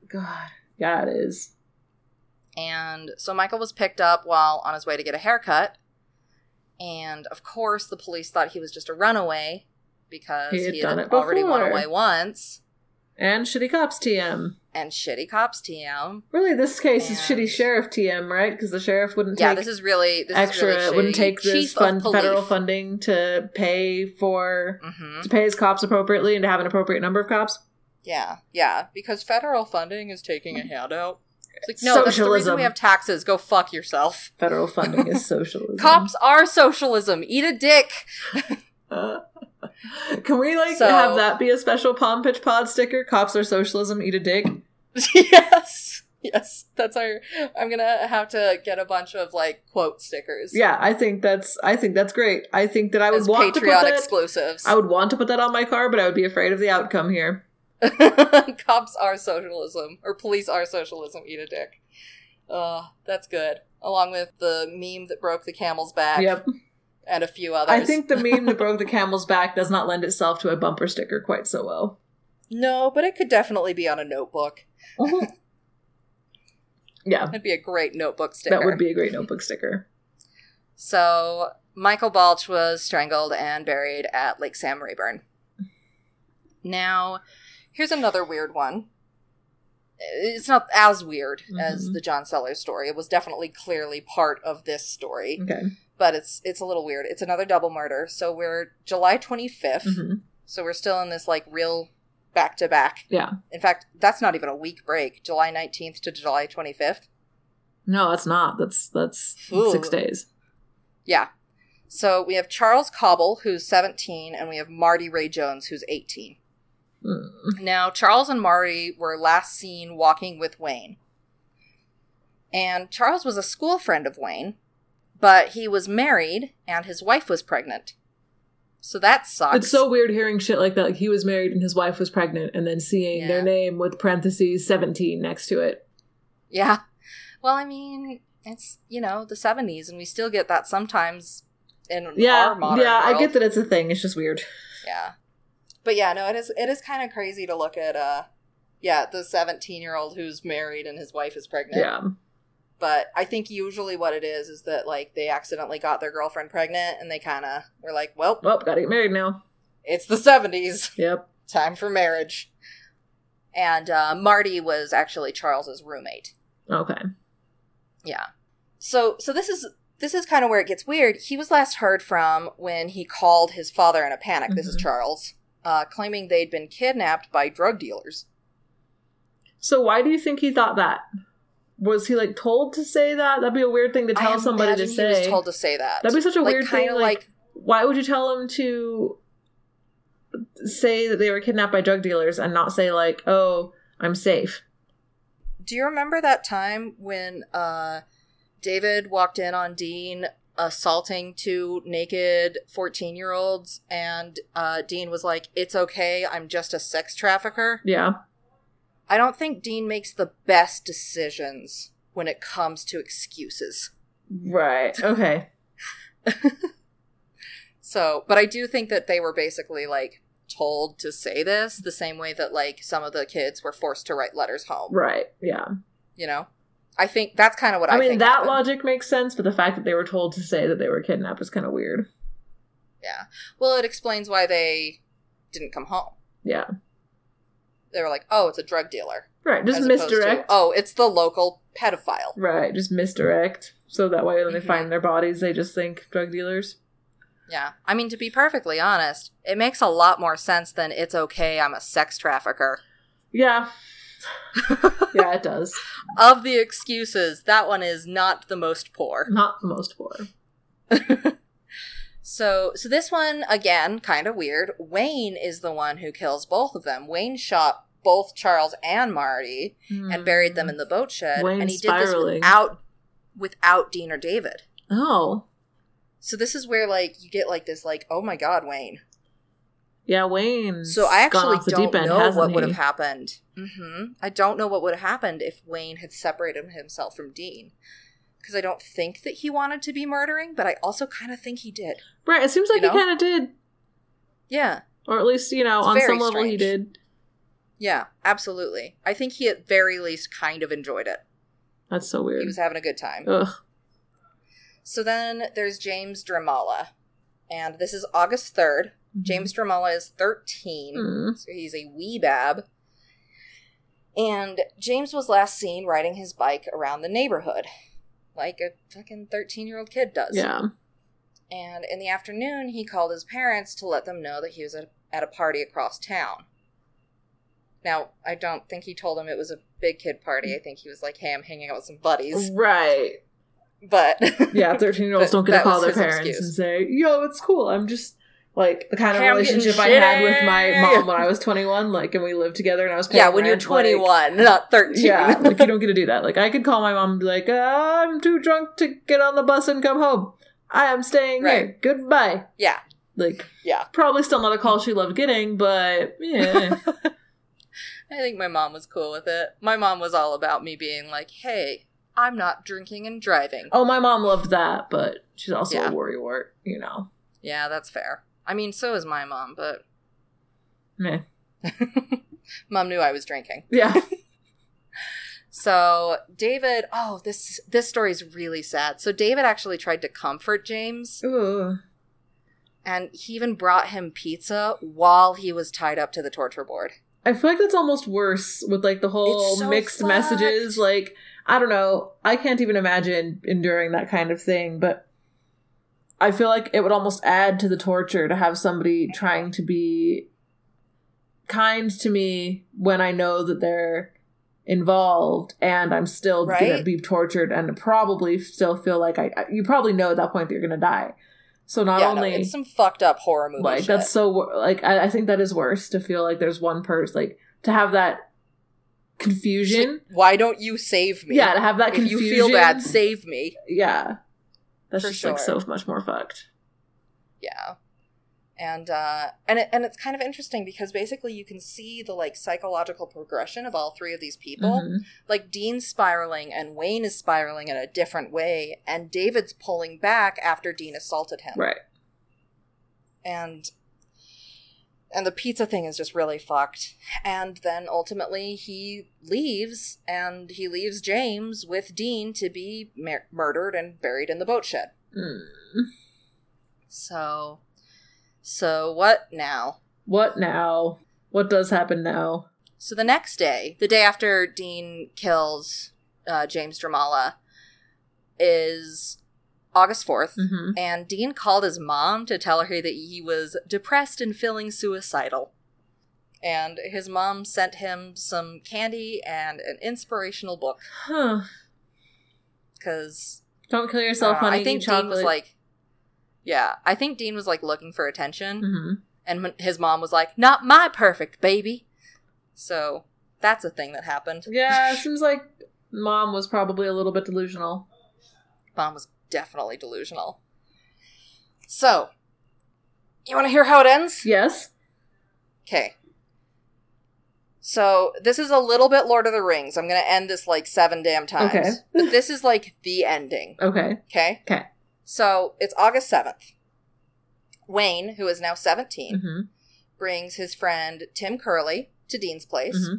God. Yeah, it is. And so Michael was picked up while on his way to get a haircut. And of course, the police thought he was just a runaway because He he had had, done it already run away once. And shitty cops TM. And shitty cops TM. Really, this case is shitty sheriff TM, right? Because the sheriff wouldn't Yeah, take this is really this extra, Is really wouldn't take this fund, federal funding to pay for Mhm. to pay his cops appropriately and to have an appropriate number of cops. Yeah, yeah, because federal funding is taking a handout. It's like, no, that's the reason we have taxes. Go fuck yourself. Federal funding is [laughs] socialism. Cops are socialism. Eat a dick. [laughs] Uh, can we like So- have that be a special Palm Pitch Pod sticker? Cops are socialism. Eat a dick. [laughs] yes. Yes. That's our I'm gonna have to get a bunch of like quote stickers. Yeah, I think that's I think that's great. I think that I would As want to put that. exclusives. I would want to put that on my car, but I would be afraid of the outcome here. [laughs] Cops are socialism. Or police are socialism. Eat a dick. Uh, that's good. Along with the meme that broke the camel's back Yep. And a few others. I think the meme that broke the [laughs] camel's back does not lend itself to a bumper sticker quite so well. No, but it could definitely be on a notebook. Uh-huh. [laughs] yeah, That'd be a great notebook sticker. that would be a great notebook sticker. So Michael Baulch was strangled and buried at Lake Sam Rayburn. Now, here's another weird one. It's not as weird as Mhm. the John Sellers story. It was definitely clearly part of this story, Okay. but it's it's a little weird. It's another double murder. So we're July 25th. hmm So we're still in this like real back to back. Yeah. In fact, that's not even a week break. July 19th to July 25th. No, that's not. That's that's Ooh. six days. Yeah. So we have Charles Cobble, who's 17, and we have Marty Ray Jones, who's 18. Mm. Now, Charles and Marty were last seen walking with Wayne. And Charles was a school friend of Wayne, but he was married and his wife was pregnant. So that sucks. It's so weird hearing shit like that. Like he was married and his wife was pregnant, and then seeing Yeah. their name with parentheses seventeen next to it. Yeah. Well, I mean, it's, you know, the 70s, and we still get that sometimes in Yeah, our modern yeah. I get that it's a thing. It's just weird. Yeah. But yeah, no, it is it is kind of crazy to look at uh Yeah, the 17 year old who's married and his wife is pregnant. Yeah. But I think usually what it is is that like they accidentally got their girlfriend pregnant and they kind of were like, well, Well, gotta get married now. it's the 70s. Yep. Time for marriage. And uh, Marty was actually Charles's roommate. Okay. Yeah. So so this is this is kind of where it gets weird. He was last heard from when he called his father in a panic. This is Mhm. Charles, uh, claiming they'd been kidnapped by drug dealers. So why do you think he thought that? Was he like told to say that? That'd be a weird thing to tell somebody to say. He was told to say that. That'd be such a like, weird thing. kinda Like, why would you tell him to say that they were kidnapped by drug dealers and not say like, "Oh, I'm safe"? Do you remember that time when uh, David walked in on Dean assaulting two naked 14 year olds and uh, Dean was like, It's okay, I'm just a sex trafficker? Yeah. I don't think Dean makes the best decisions when it comes to excuses. Right. Okay. [laughs] So, but I do think that they were basically like told to say this the same way that like some of the kids were forced to write letters home, Right. Yeah. you know? I think that's kind of what I, I mean, that happened. logic makes sense, but the fact that they were told to say that they were kidnapped is kind of weird. Yeah. Well, it explains why they didn't come home. Yeah. They were like, "Oh, it's a drug dealer." Right. Just opposed to, misdirect. oh, it's the local pedophile. Right. Just misdirect. So that way, when they Mhm. find their bodies, they just think drug dealers. Yeah. I mean, to be perfectly honest, it makes a lot more sense than it's okay, I'm a sex trafficker. Yeah. Yeah, it does. [laughs] Of the excuses, that one is not the most poor. Not the most poor. [laughs] So, so this one again, kind of weird. Wayne is the one who kills both of them. Wayne shot both Charles and Marty and hmm. buried them in the boat shed, Wayne and he did spiraling. this without without Dean or David. Oh. So this is where like you get like this like oh my god Wayne. Yeah, Wayne. So I actually don't end, know what would have happened. hmm I don't know what would have happened if Wayne had separated himself from Dean. Because I don't think that he wanted to be murdering, but I also kind of think he did. Right. It seems like You he kind of did, Yeah, or at least you know, It's on some level, he did. yeah, absolutely. I think he at very least kind of enjoyed it. That's so weird. He was having a good time. Ugh. So then there's James Dreymala, and this is August 3rd. James Dreymala is 13. Mm. So he's a wee bab. And James was last seen riding his bike around the neighborhood, like a fucking 13 year old kid does. Yeah. And in the afternoon, he called his parents to let them know that he was at, at a party across town. Now, I don't think he told them it was a big kid party. I think he was like, hey, I'm hanging out with some buddies. Right. But. Yeah, 13 year olds [laughs] don't get to call their parents excuse. and say, yo, it's cool. I'm just like the kind of Hey, relationship I had with my mom when I was 21. Like, and we lived together and I was paying yeah, when you're rent, like- 21, not 13. yeah, [laughs] like you don't get to do that. Like I could call my mom and be like, "Ah, I'm too drunk to get on the bus and come home. I am staying here. Goodbye. yeah. Like Yeah. probably still not a call she loved getting, but yeah. [laughs] I think my mom was cool with it. My mom was all about me being like, hey, I'm not drinking and driving. oh, my mom loved that, but she's also Yeah. a worrywart, you know. Yeah, that's fair. I mean, so is my mom, but Meh. [laughs] mom knew I was drinking. Yeah. [laughs] So David, oh, this this story is really sad. So David actually tried to comfort James, Ooh. and he even brought him pizza while he was tied up to the torture board. I feel like that's almost worse with like the whole so mixed fucked. messages. Like, I don't know. I can't even imagine enduring that kind of thing, but I feel like it would almost add to the torture to have somebody trying to be kind to me when I know that they're involved and I'm still gonna be tortured and probably still feel like I, I- you probably know at that point that you're gonna die. So not yeah, no, only it's some fucked up horror movie like shit. that's so like I, I think that is worse to feel like there's one person like to have that confusion Why don't you save me? yeah to have that if confusion you feel bad, save me. yeah that's For just like sure. so much more fucked Yeah. And uh and it, and it's kind of interesting because basically you can see the like psychological progression of all three of these people. Mhm. Like Dean's spiraling and Wayne is spiraling in a different way and David's pulling back after Dean assaulted him. right And and the pizza thing is just really fucked. And then ultimately he leaves, and he leaves James with Dean to be mur- murdered and buried in the boat shed. Mm. So, so what now? What now? What does happen now? So the next day, the day after Dean kills uh, James Dreymala, is August 4th. hmm And Dean called his mom to tell her that he was depressed and feeling suicidal. And his mom sent him some candy and an inspirational book. Huh. Because Don't kill yourself, honey. Uh, I think Dean chocolate. was like, yeah, I think Dean was like looking for attention. hmm And his mom was like, not my perfect baby. So that's a thing that happened. Yeah, it [laughs] seems like mom was probably a little bit delusional. Mom was definitely delusional. So, you want to hear how it ends? Yes. Okay. So, this is a little bit Lord of the Rings. I'm going to end this like seven damn times. Okay. but this is like the ending. Okay. Okay? Okay. So, it's August 7th. Wayne, who is now 17, hmm brings his friend Tim Kerley to Dean's place. hmm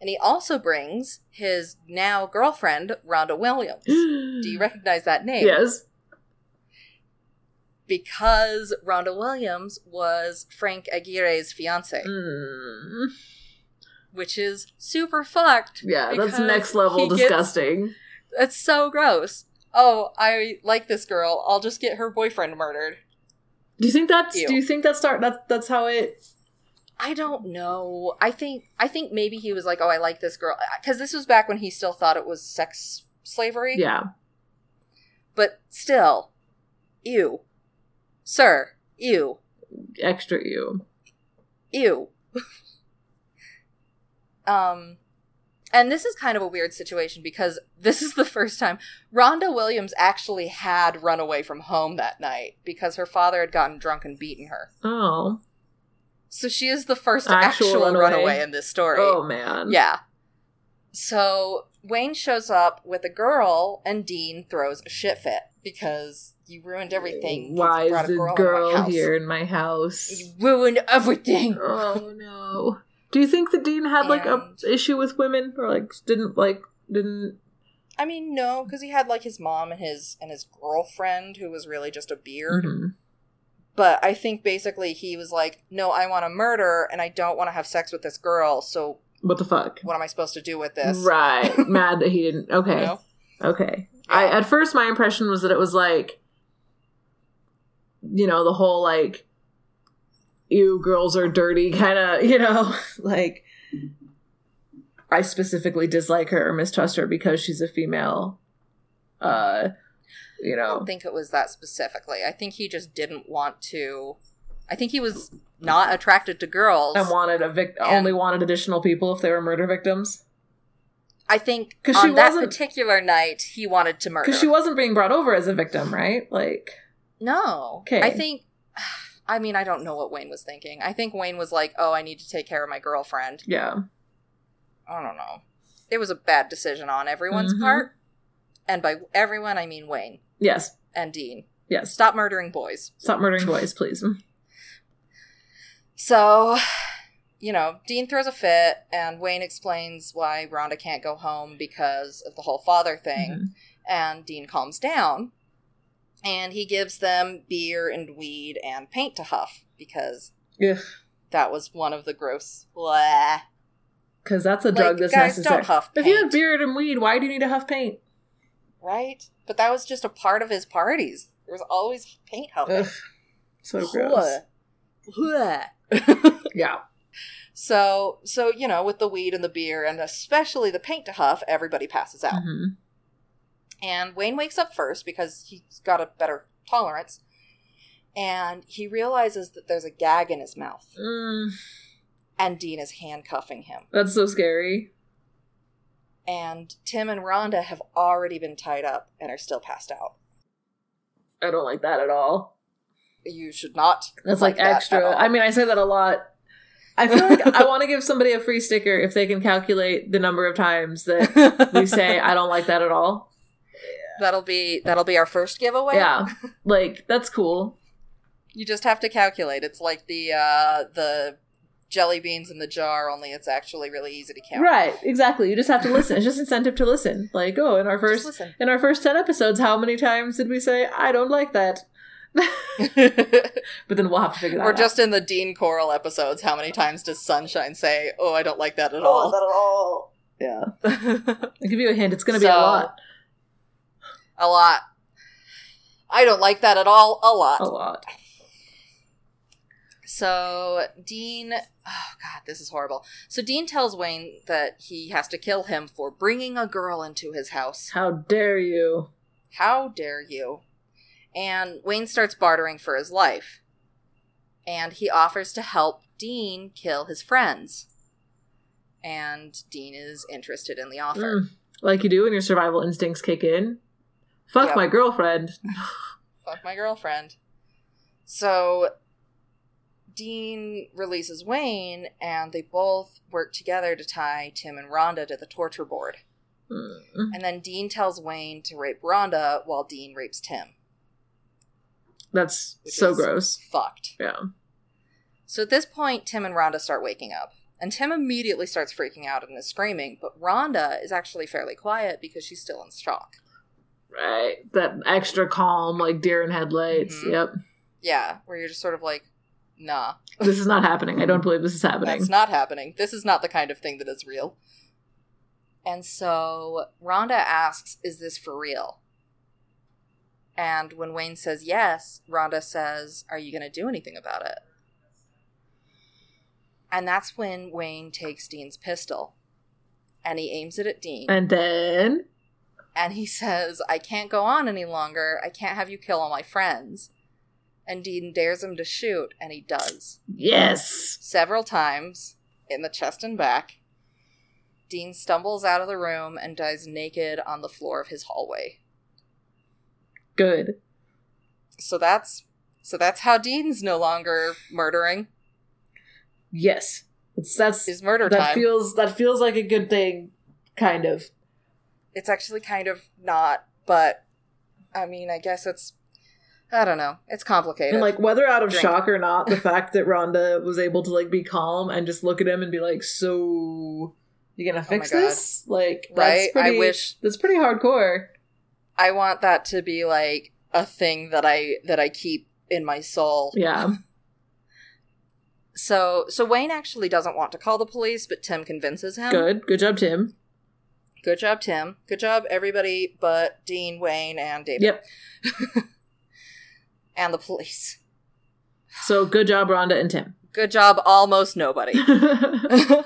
And he also brings his now girlfriend, Rhonda Williams. [gasps] Do you recognize that name? Yes. Because Rhonda Williams was Frank Aguirre's fiance, Mm. which is super fucked. Yeah, that's next level he gets- disgusting. It's so gross. Oh, I like this girl. I'll just get her boyfriend murdered. Do you think that's? Ew. Do you think that start? That that's how it. I don't know. I think I think maybe he was like, "Oh, I like this girl," because this was back when he still thought it was sex slavery. Yeah. But still, ew, sir, ew, Extra you. ew. [laughs] um, and this is kind of a weird situation because this is the first time Rhonda Williams actually had run away from home that night because her father had gotten drunk and beaten her. Oh. So she is the first Actual actual, runaway. runaway in this story. Oh man. Yeah. So Wayne shows up with a girl, and Dean throws a shit fit because you ruined everything. Why is a the girl, girl, in here in my house? You ruined everything. Oh no. Do you think the dean had like a issue with women, or like didn't like didn't? I mean, no, because he had like his mom and his and his girlfriend, who was really just a beard. Mhm. But I think basically he was like, "No, I want to murder, and I don't want to have sex with this girl. So What the fuck? what am I supposed to do with this?" Right. [laughs] Mad that he didn't. You Okay. know? Okay. I at first my impression was that it was like you know, the whole like you girls are dirty kind of, you know, [laughs] like I specifically dislike her or mistrust her because she's a female uh you I know. don't think it was that specifically. I think he just didn't want to. I think he was not attracted to girls. And wanted a vic- And- only wanted additional people if they were murder victims. I think on that particular night he wanted to murder. Because she wasn't being brought over as a victim, right? Like, No. 'Kay. I think. [sighs] I mean, I don't know what Wayne was thinking. I think Wayne was like, "Oh, I need to take care of my girlfriend." yeah. I don't know. It was a bad decision on everyone's Mhm. part, and by everyone I mean Wayne Yes. and Dean. Yes. Stop murdering boys. Stop murdering boys, please. So, you know, Dean throws a fit, and Wayne explains why Rhonda can't go home because of the whole father thing. Mhm. And Dean calms down, and he gives them beer and weed and paint to huff because Ugh. that was one of the gross. Because that's a Like, drug that's guys, necessary. don't huff If you have beer and weed, why do you need to huff paint? Right? But that was just a part of his parties. There was always paint huffing. Ugh. So gross. [laughs] Yeah. so, so you know, with the weed and the beer, and especially the paint to huff, everybody passes out. Mhm. And Wayne wakes up first because he's got a better tolerance. And he realizes that there's a gag in his mouth. Mm, And Dean is handcuffing him. that's so scary. And Tim and Rhonda have already been tied up and are still passed out. I don't like that at all. You should not. That's like, that at extra. all. I mean, I say that a lot. I feel like I want to give somebody a free sticker if they can calculate the number of times that we [laughs] say I don't like that at all. that'll be that'll be our first giveaway. Yeah. Like that's cool. You just have to calculate. It's like the uh the jelly beans in the jar, only it's actually really easy to count. Right, exactly. You just have to listen. It's just incentive to listen. Like, oh, in our first in our first ten episodes, how many times did we say I don't like that? [laughs] But then we'll have to figure that or out. Or just in the Dean Corll episodes, how many times does Sunshine say, "Oh, I don't like that at Oh, all"? that at all. Yeah. [laughs] I'll give you a hint. It's going to be a lot. a lot. I don't like that at all. A lot. A lot. So Dean, oh god, this is horrible. So Dean tells Wayne that he has to kill him for bringing a girl into his house. How dare you? How dare you? And Wayne starts bartering for his life. And he offers to help Dean kill his friends. And Dean is interested in the offer. Mm. Like you do when your survival instincts kick in. Fuck Yep. my girlfriend. [laughs] Fuck my girlfriend. So Dean releases Wayne, and they both work together to tie Tim and Rhonda to the torture board. Mm. And then Dean tells Wayne to rape Rhonda while Dean rapes Tim. That's so gross. Fucked. Yeah. So at this point, Tim and Rhonda start waking up. And Tim immediately starts freaking out and is screaming, but Rhonda is actually fairly quiet because she's still in shock. Right. That extra calm, like deer in headlights. Mhm. Yep. Yeah, where you're just sort of like, nah, This is not happening. I don't believe this is happening. That's not happening. This is not the kind of thing that is real. And so Rhonda asks, Is this for real? And when Wayne says yes, Rhonda says, Are you going to do anything about it? And that's when Wayne takes Dean's pistol and he aims it at Dean. and then and he says, I can't go on any longer. I can't have you kill all my friends. And Dean dares him to shoot, and he does yes. several times in the chest and back. Dean stumbles out of the room and dies naked on the floor of his hallway. Good. So that's so that's how Dean's no longer murdering. Yes. It's, that's Is murder that time. feels that feels like a good thing, kind of. it's actually kind of not, but I mean, I guess it's I don't know. It's complicated. And like whether out of Drink. shock or not, the fact that Rhonda was able to like be calm and just look at him and be like, "So, you gonna Oh fix God. this?" Like, that's Right? I Pretty, wish- that's pretty hardcore. I want that to be like a thing that I that I keep in my soul. Yeah. So so Wayne actually doesn't want to call the police, but Tim convinces him. Good. Good job, Tim. Good job, Tim. Good job, everybody but Dean, Wayne, and David. Yep. [laughs] and the police. So good job, Rhonda and Tim. Good job, almost nobody. [laughs] [laughs]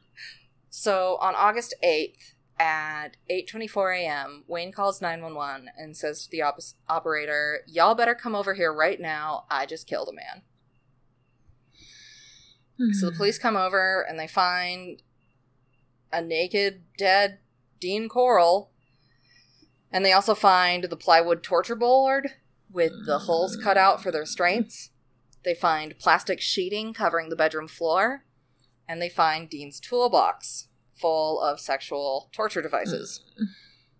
[laughs] so on August 8th at 8.24 a.m., Wayne calls 911 and says to the op- operator, Y'all better come over here right now. I just killed a man. So the hmm. police come over and they find a naked, dead Dean Corll. And they also find the plywood torture board with the holes cut out for the restraints. They find plastic sheeting covering the bedroom floor. And they find Dean's toolbox full of sexual torture devices,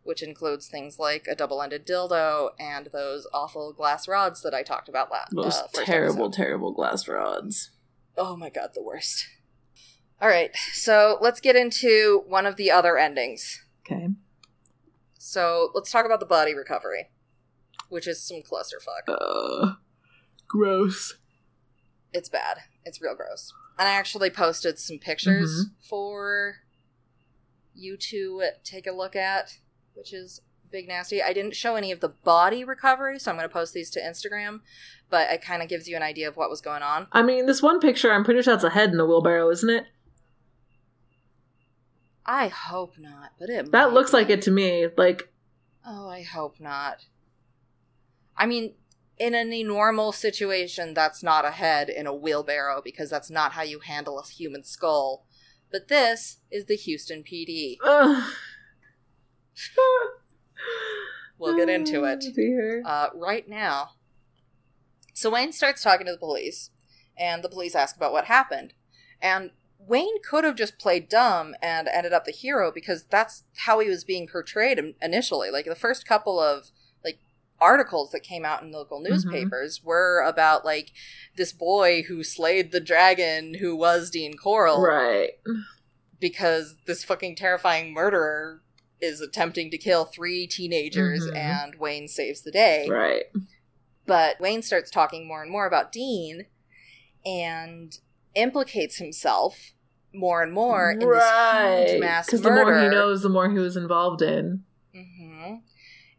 which includes things like a double ended dildo and those awful glass rods that I talked about last Those uh, terrible, episode. terrible glass rods. Oh my god, the worst. All right, so let's get into one of the other endings. Okay. So let's talk about the body recovery, which is some clusterfuck. Uh, gross. It's bad. It's real gross. And I actually posted some pictures Mm-hmm. for you to take a look at, which is big nasty. I didn't show any of the body recovery, so I'm going to post these to Instagram, but it kind of gives you an idea of what was going on. I mean, this one picture, I'm pretty sure that's a head in the wheelbarrow, isn't it? I hope not, but it That looks be. like it to me. Like, Oh, I hope not. I mean, in any normal situation, that's not a head in a wheelbarrow because that's not how you handle a human skull. But this is the Houston PD. [sighs] We'll get into it Oh, uh, right now. So Wayne starts talking to the police, and the police ask about what happened. And Wayne could have just played dumb and ended up the hero because that's how he was being portrayed initially. Like the first couple of articles that came out in local Mm-hmm. newspapers were about like this boy who slayed the dragon who was Dean Corll Right. because this fucking terrifying murderer is attempting to kill three teenagers Mhm. and Wayne saves the day. Right. But Wayne starts talking more and more about Dean and implicates himself more and more in this huge mass Because the more he knows, the more he was involved in.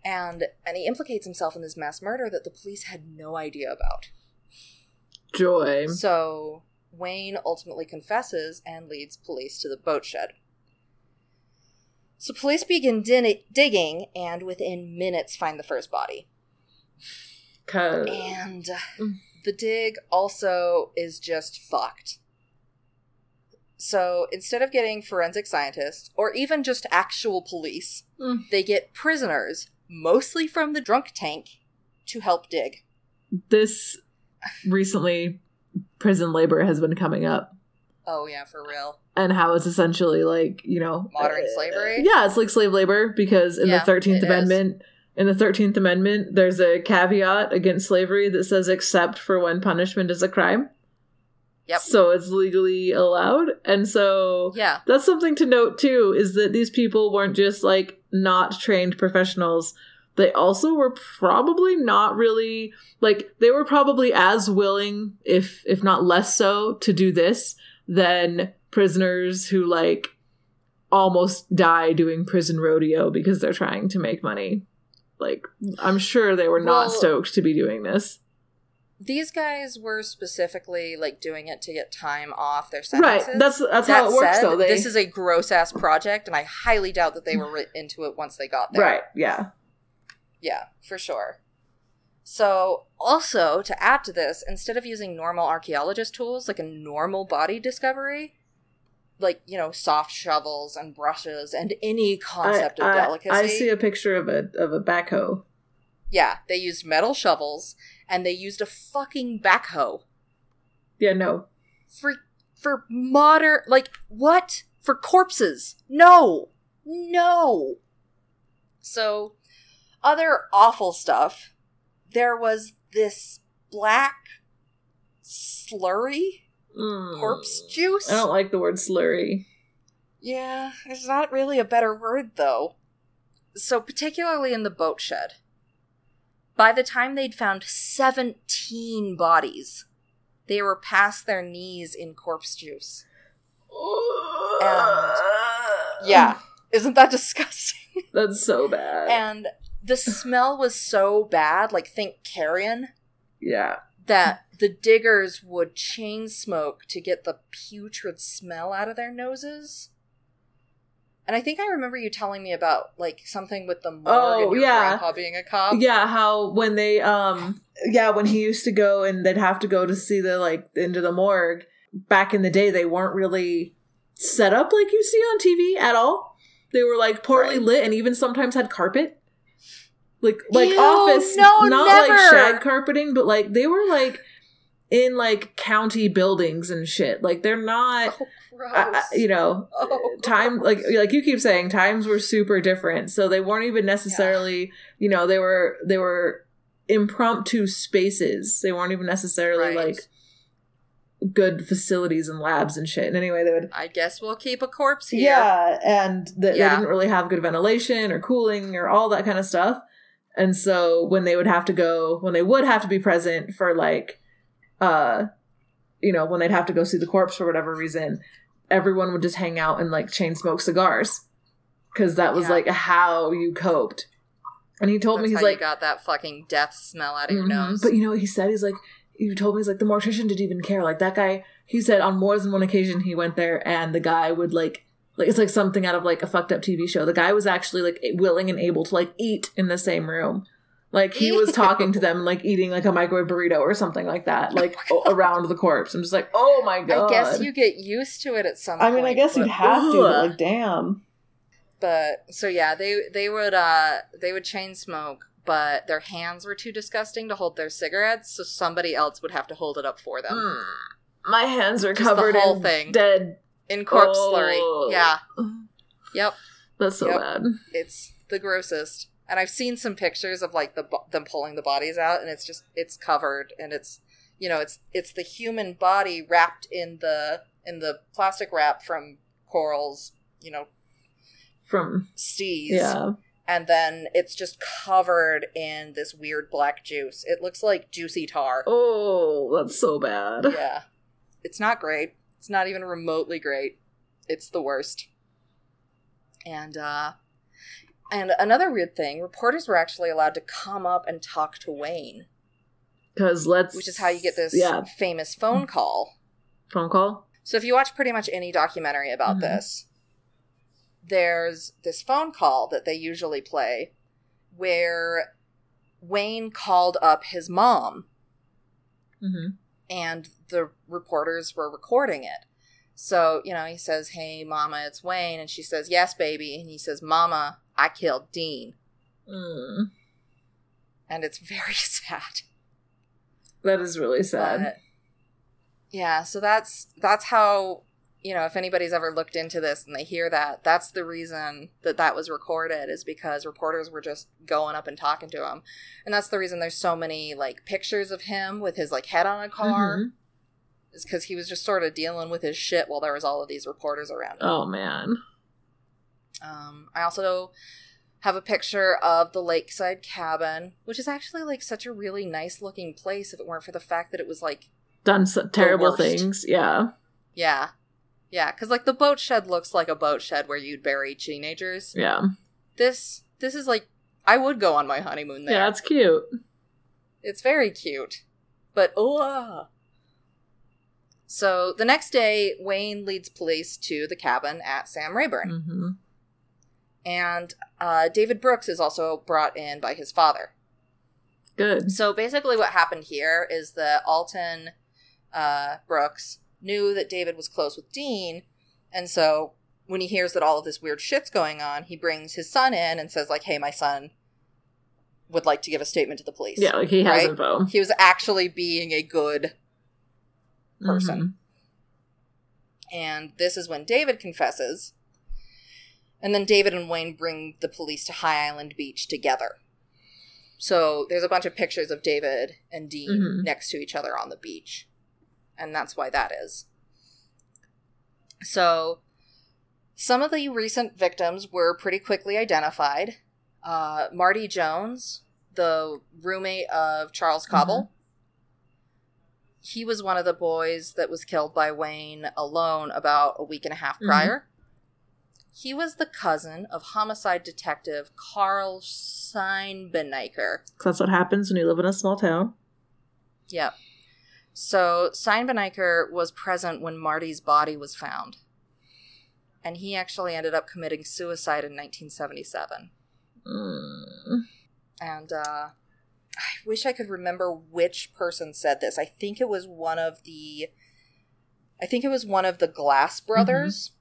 And and he implicates himself in this mass murder that the police had no idea about. Joy. So Wayne ultimately confesses and leads police to the boat shed. So police begin din- digging and within minutes find the first body. Cause And Mm. the dig also is just fucked. So instead of getting forensic scientists or even just actual police, Mm. they get prisoners, mostly from the drunk tank, to help dig. this recently prison labor has been coming up. Oh yeah, for real. and how it's essentially like you know Modern uh, slavery? Yeah, it's like slave labor because in Yeah, the Thirteenth it is. Amendment, in the Thirteenth Amendment, there's a caveat against slavery that says except for when punishment is a crime. Yep. So it's legally allowed, and so Yeah. that's something to note too. Is that these people weren't just like not trained professionals. They also were probably not really like they were probably as willing, if if not less so, to do this than prisoners who like almost die doing prison rodeo because they're trying to make money. Like I'm sure they were not Well- stoked to be doing this. These guys were specifically like doing it to get time off their Right. sentences. That's that's That how it works though. They This is a gross ass project, and I highly doubt that they were into it once they got there. Right. Yeah. Yeah, for sure. So, also to add to this, instead of using normal archaeologist tools like a normal body discovery, like you know, soft shovels and brushes and any concept I, of I- delicacy, I see a picture of a of a backhoe. Yeah, they used metal shovels and they used a fucking backhoe. Yeah, no. for for modern like what? For corpses? No. No. So other awful stuff. There was this black slurry? Mm. corpse juice? I don't like the word slurry. yeah it's not really a better word though. So particularly in the boat shed by the time they'd found 17 bodies they were past their knees in corpse juice Yeah. [laughs] Isn't that disgusting? [laughs] That's so bad. and the smell was so bad, like think carrion, yeah. that the diggers would chain smoke to get the putrid smell out of their noses. And I think I remember you telling me about like something with the morgue Oh, and your yeah. grandpa being a cop. Yeah, how when they um yeah, when he used to go and they'd have to go to see the like into the morgue, back in the day they weren't really set up like you see on TV at all. They were like poorly Right. lit and even sometimes had carpet. Like like Ew, office no, not like shag carpeting, but like they were like in like county buildings and shit. Like they're not Oh. I- I- you know [laughs] Oh, time like like you keep saying times were super different. So they weren't even necessarily you know they were they were impromptu spaces. They weren't even necessarily Right. like good facilities and labs and shit. And anyway they would I guess we'll keep a corpse here. yeah and th- they didn't really have good ventilation or cooling or all that kind of stuff. And so when they would have to go when they would have to be present for like uh you know when they'd have to go see the corpse for whatever reason everyone would just hang out and like chain smoke cigars because that was Yeah. like how you coped and he told That's me he's like got that fucking death smell out of your Mhm. nose. But you know what he said? He's like, he told me he's like the mortician didn't even care. Like that guy, he said on more than one occasion he went there and the guy would like, like it's like something out of like a fucked up TV show. The guy was actually like willing and able to like eat in the same room. Like he was [laughs] talking to them, like eating like a microwave burrito or something like that, like [laughs] o- around the corpse. I'm just like, oh my god. I guess you get used to it at some I point. mean, I guess you'd have to. But, like, damn. but so yeah, they they would uh they would chain smoke, but their hands were too disgusting to hold their cigarettes, so somebody else would have to hold it up for them Mm. My hands are Just the covered whole in thing. dead. in corpse Oh. slurry. Yeah, [sighs] yep, That's so Yep. bad. it's the grossest. And I've seen some pictures of like the them pulling the bodies out, and it's just it's covered, and it's you know it's it's the human body wrapped in the in the plastic wrap from corals, you know, From stees, yeah. and then it's just covered in this weird black juice. It looks like juicy tar. Oh, that's so bad. Yeah. It's not great. It's not even remotely great. It's the worst. And uh and another weird thing, reporters were actually allowed to come up and talk to Wayne, Because let's which is how you get this yeah famous phone call. phone call. So if you watch pretty much any documentary about Mhm. this, there's this phone call that they usually play where Wayne called up his mom Mm-hmm. and the reporters were recording it. So, you know, he says, Hey, mama, it's Wayne. And she says, Yes, baby. And he says, Mama, I killed Dean. Mm. And it's very [laughs] sad. That is really sad. But, yeah, so that's that's how, you know, if anybody's ever looked into this and they hear that, that's the reason that that was recorded is because reporters were just going up and talking to him. And that's the reason there's so many like pictures of him with his like head on a car. Mhm. Is because he was just sort of dealing with his shit while there was all of these reporters around him. Oh man. Um, I also have a picture of the lakeside cabin, which is actually like such a really nice looking place if it weren't for the fact that it was like, Done so- terrible things. Yeah. yeah. Yeah, because like the boat shed looks like a boat shed where you'd bury teenagers. Yeah. This this is like I would go on my honeymoon there. Yeah, that's cute. It's very cute. But oh. So the next day, Wayne leads police to the cabin at Sam Rayburn. hmm And uh, David Brooks is also brought in by his father. Good. So basically, what happened here is that Alton uh, Brooks knew that David was close with Dean, and so when he hears that all of this weird shit's going on, he brings his son in and says, like, "Hey, my son would like to give a statement to the police." Yeah, like he has Right? info. he was actually being a good person. Mhm. And this is when David confesses. And then David and Wayne bring the police to High Island Beach together. So there's a bunch of pictures of David and Dean Mhm. next to each other on the beach. And that's why that is. So some of the recent victims were pretty quickly identified. Uh, Marty Jones, the roommate of Charles Cobble, he was one of the boys that was killed by Wayne alone about a week and a half Mhm. prior. He was the cousin of homicide detective Carl Seinbeniker. that's what happens when you live in a small town. Yep. So Seinbeniker was present when Marty's body was found. And he actually ended up committing suicide in 1977. Mm. And uh, I wish I could remember which person said this. I think it was one of the I think it was one of the Glass brothers.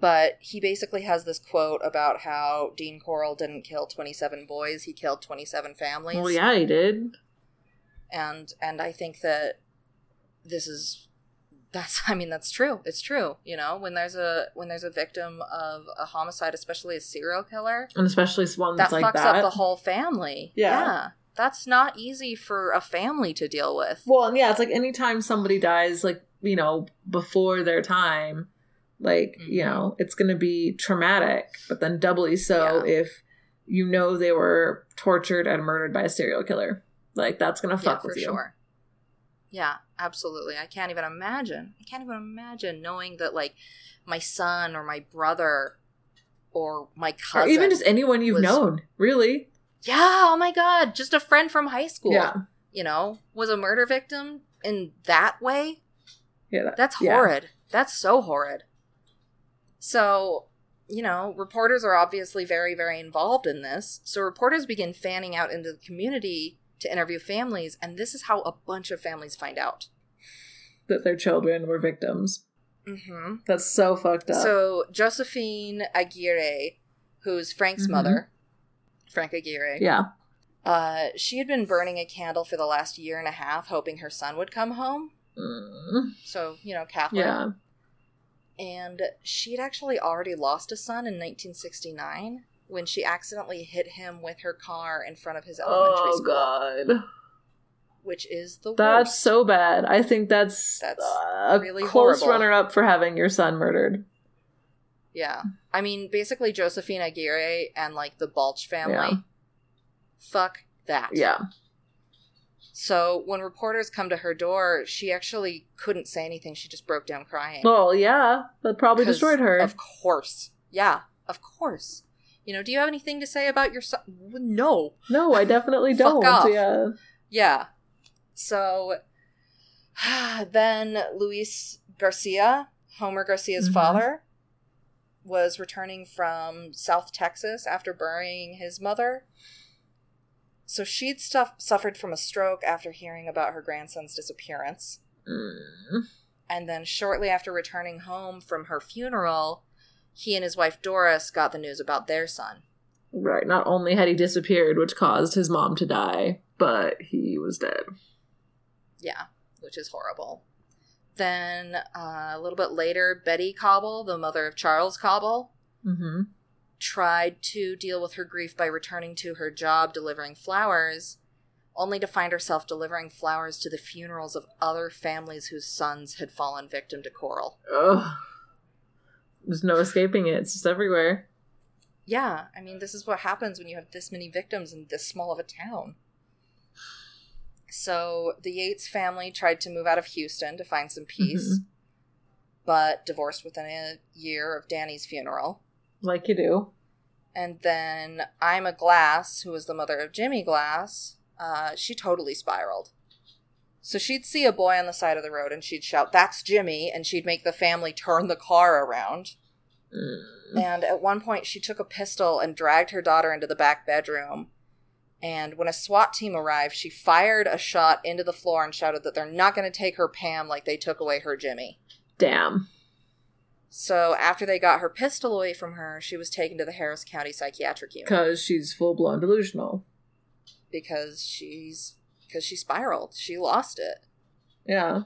But he basically has this quote about how Dean Corll didn't kill 27 boys, he killed 27 families. Well, yeah, he did. And and I think that this is that's [laughs] I mean that's true. It's true, you know, when there's a when there's a victim of a homicide, especially a serial killer, And especially ones that like fucks that. up the whole family. Yeah. That's not easy for a family to deal with. Well, and yeah, it's like anytime somebody dies, like, you know, before their time, like, you Mhm. know, it's going to be traumatic, but then doubly so if you know they were tortured and murdered by a serial killer. Like, that's going to yeah, fuck for with you. sure. Yeah, absolutely. I can't even imagine. I can't even imagine knowing that like my son or my brother or my Or cousin even just anyone you've was- known, really. Yeah, oh my god, just a friend from high school. Yeah. You know, was a murder victim in that way. Yeah. that- That's yeah. horrid. That's so horrid. So, you know, reporters are obviously very, very involved in this. So reporters begin fanning out into the community to interview families, and this is how a bunch of families find out. That their children were victims. Mm-hmm. That's so fucked up. So Josephine Aguirre, who's Frank's Mhm. mother, Frank Aguirre, yeah. uh, she had been burning a candle for the last year and a half, hoping her son would come home. Mm. So, you know, Catholic. Yeah. And she'd actually already lost a son in 1969 when she accidentally hit him with her car in front of his elementary school. Oh school, god. which is the That's worst. so bad. I think that's, That's uh, a really close horrible. runner up for having your son murdered. Yeah. I mean, basically, Josephine Aguirre and, like, the Baulch family. Yeah. Fuck that. Yeah. So when reporters come to her door, she actually couldn't say anything. She just broke down crying. Well, yeah, that probably destroyed her. Of course. Yeah, of course. You know, do you have anything to say about your son? No. no, I definitely [laughs] don't. off. Yeah. Yeah. So [sighs] then Luis Garcia, Homer Garcia's Mhm. father, was returning from South Texas after burying his mother. So she'd stuff- suffered from a stroke after hearing about her grandson's disappearance. Mm. And then shortly after returning home from her funeral, he and his wife Doris got the news about their son. Right. Not only had he disappeared, which caused his mom to die, but he was dead. Yeah, which is horrible. Then uh, a little bit later, Betty Cobble, the mother of Charles Cobble, Mm-hmm. Tried to deal with her grief by returning to her job delivering flowers, only to find herself delivering flowers to the funerals of other families whose sons had fallen victim to Corll. Ugh. There's no escaping it. It's just everywhere. Yeah, I mean, this is what happens when you have this many victims in this small of a town. So the Yates family tried to move out of Houston to find some peace, mm-hmm. but divorced within a year of Danny's funeral. Like you do. And then Ima Glass, who was the mother of Jimmy Glass, uh, she totally spiraled. So she'd see a boy on the side of the road and she'd shout, That's Jimmy! And she'd make the family turn the car around. Mm. And at one point, she took a pistol and dragged her daughter into the back bedroom. And when a SWAT team arrived, she fired a shot into the floor and shouted that they're not going to take her Pam like they took away her Jimmy. Damn. So after they got her pistol away from her, she was taken to the Harris County Psychiatric Unit Because she's full blown delusional. because she's because she spiraled. She lost it. Yeah.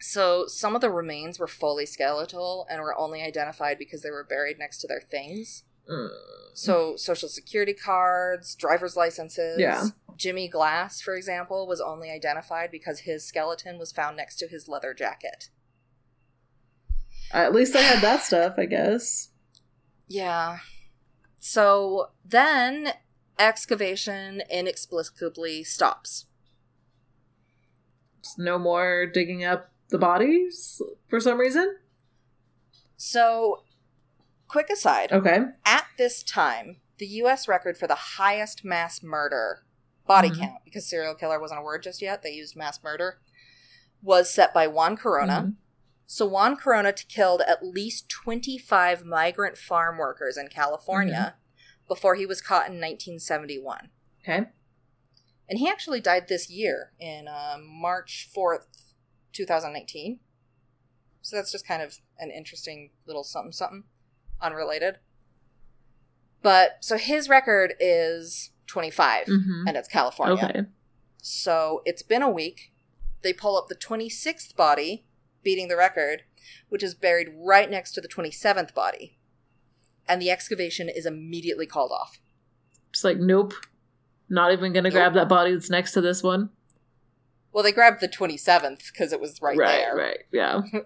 So some of the remains were fully skeletal and were only identified because they were buried next to their things. Mm. So social security cards, driver's licenses. Yeah. Jimmy Glass, for example, was only identified because his skeleton was found next to his leather jacket. At least I had that stuff, I guess. Yeah. So then excavation inexplicably stops. No more digging up the bodies for some reason. So, quick aside Okay. at this time, the US record for the highest mass murder body Mhm. count, because serial killer wasn't a word just yet, they used mass murder, was set by Juan Corona. Mhm. So Juan Corona killed at least 25 migrant farm workers in California before he was caught in 1971. Okay. And he actually died this year in uh, March 4th, 2019. So that's just kind of an interesting little something something, unrelated. But so his record is 25, Mhm. and it's California. Okay. So it's been a week. They pull up the 26th body, beating the record, which is buried right next to the 27th body. And the excavation is immediately called off. Just like, nope. Not even gonna Nope. grab that body that's next to this one. Well, they grabbed the 27th because it was right, right, there. right. Yeah. [laughs] [laughs]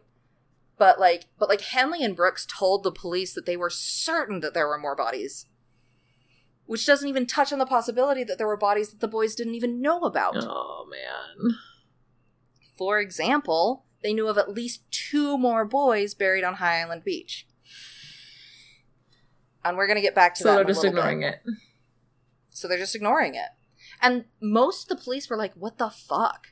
But like but like Henley and Brooks told the police that they were certain that there were more bodies. Which doesn't even touch on the possibility that there were bodies that the boys didn't even know about. Oh man. For example, they knew of at least two more boys buried on High Island Beach. And we're going to get back to So that. So they're just ignoring bit. it. So they're just ignoring it. And most of the police were like, what the fuck?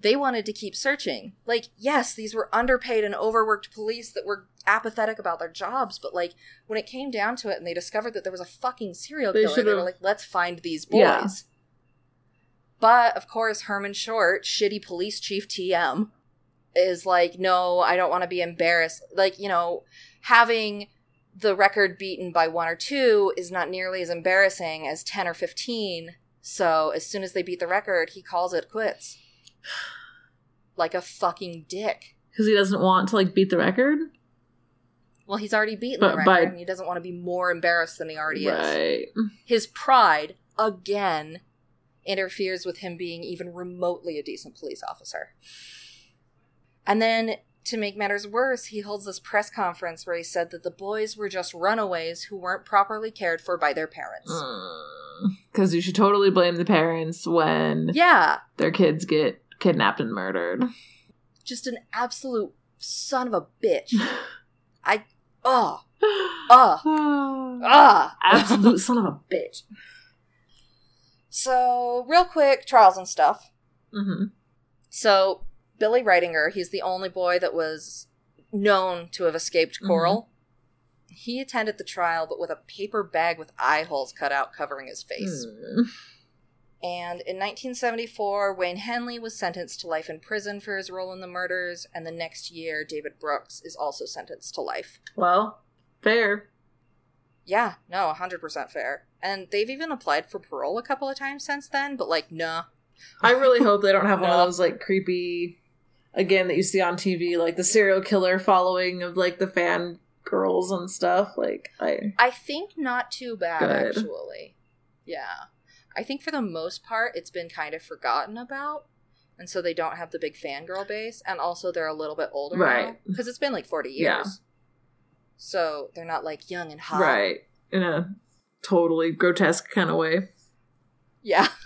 They wanted to keep searching. Like, yes, these were underpaid and overworked police that were apathetic about their jobs, but like when it came down to it and they discovered that there was a fucking serial They killer, they were like, let's find these boys. Yeah. But of course, Herman Short, shitty police chief TM, is like, no, I don't want to be embarrassed. Like, you know, having the record beaten by one or two is not nearly as embarrassing as 10 or 15. So as soon as they beat the record, he calls it quits. [sighs] Like a fucking dick. Because he doesn't want to like beat the record. Well, he's already beaten But the record, by- and he doesn't want to be more embarrassed than he already is. His pride, again, interferes with him being even remotely a decent police officer. And then, to make matters worse, he holds this press conference where he said that the boys were just runaways who weren't properly cared for by their parents. Because you should totally blame the parents when Yeah, their kids get kidnapped and murdered. just an absolute son of a bitch. [laughs] I, oh, oh, [sighs] [sighs] ah. Absolute son of a bitch. So, real quick, trials and stuff. Mm-hmm. So, Billy Ridinger, he's the only boy that was known to have escaped Corll. He attended the trial, but with a paper bag with eye holes cut out covering his face. Mm. And in 1974, Wayne Henley was sentenced to life in prison for his role in the murders, and the next year, David Brooks is also sentenced to life. Well, fair. Yeah, no, 100% fair. And they've even applied for parole a couple of times since then, but like, nah. I really hope they don't have one of [laughs] those like creepy, again that you see on TV, like the serial killer following of like the fan girls and stuff. Like I, I think not too bad, Good. actually. Yeah. I think for the most part, it's been kind of forgotten about. And so they don't have the big fangirl base. And also, they're a little bit older Right. Because it's been like 40 years. Yeah. So they're not like young and hot. right in a totally grotesque kind of way. Yeah. [laughs]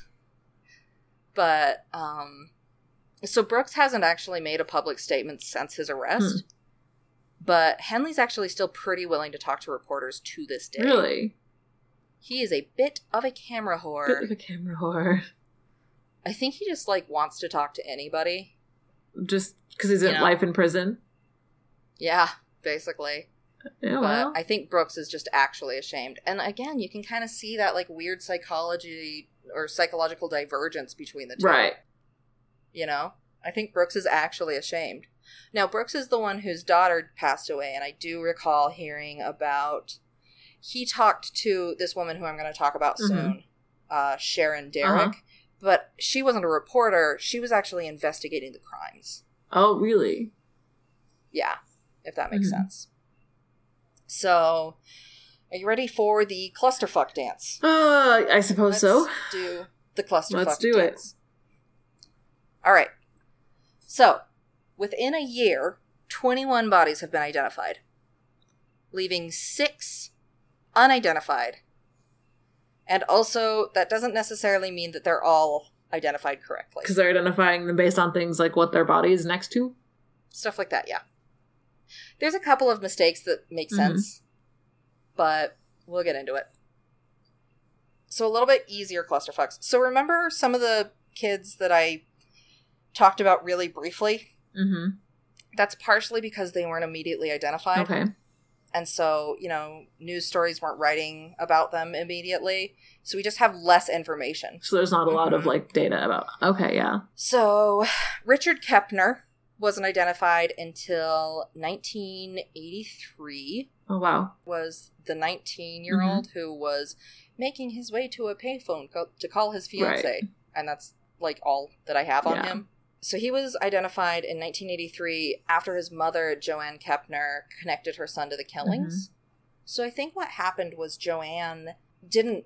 But, um, so Brooks hasn't actually made a public statement since his arrest. Hmm. But Henley's actually still pretty willing to talk to reporters to this day. Really, He is a bit of a camera whore. bit of a camera whore. I think he just like wants to talk to anybody. Just because he's in know. life in prison. Yeah, basically. Yeah, but well, I think Brooks is just actually ashamed. And again, you can kind of see that like weird psychology or psychological divergence between the two. right. You know? I think Brooks is actually ashamed. Now, Brooks is the one whose daughter passed away, and I do recall hearing about. He talked to this woman who I'm going to talk about Mhm. soon, uh, Sharon Derrick, Uh-huh. but she wasn't a reporter. She was actually investigating the crimes. Oh, really? Yeah, if that makes Mhm. sense. So, are you ready for the clusterfuck dance? Uh, I suppose Let's so. do the clusterfuck Let's do it. All right. So, within a year, 21 bodies have been identified, leaving six unidentified. And also, that doesn't necessarily mean that they're all identified correctly. Because they're identifying them based on things like what their body is next to. Stuff like that, yeah. There's a couple of mistakes that make Mhm. sense, but we'll get into it. So, a little bit easier clusterfucks. So, remember some of the kids that I talked about really briefly? Mm-hmm. That's partially because they weren't immediately identified. Okay. And so, you know, news stories weren't writing about them immediately. So, we just have less information. So there's not a lot of Mhm. like data about. Okay, yeah. So, Richard Kepner wasn't identified until 1983. Oh wow. Was the 19 year old who was making his way to a payphone co- to call his fiance, Right. and that's like all that I have on Yeah. him. So he was identified in 1983 after his mother, Joanne Kepner, connected her son to the killings. Mm-hmm. So I think what happened was Joanne didn't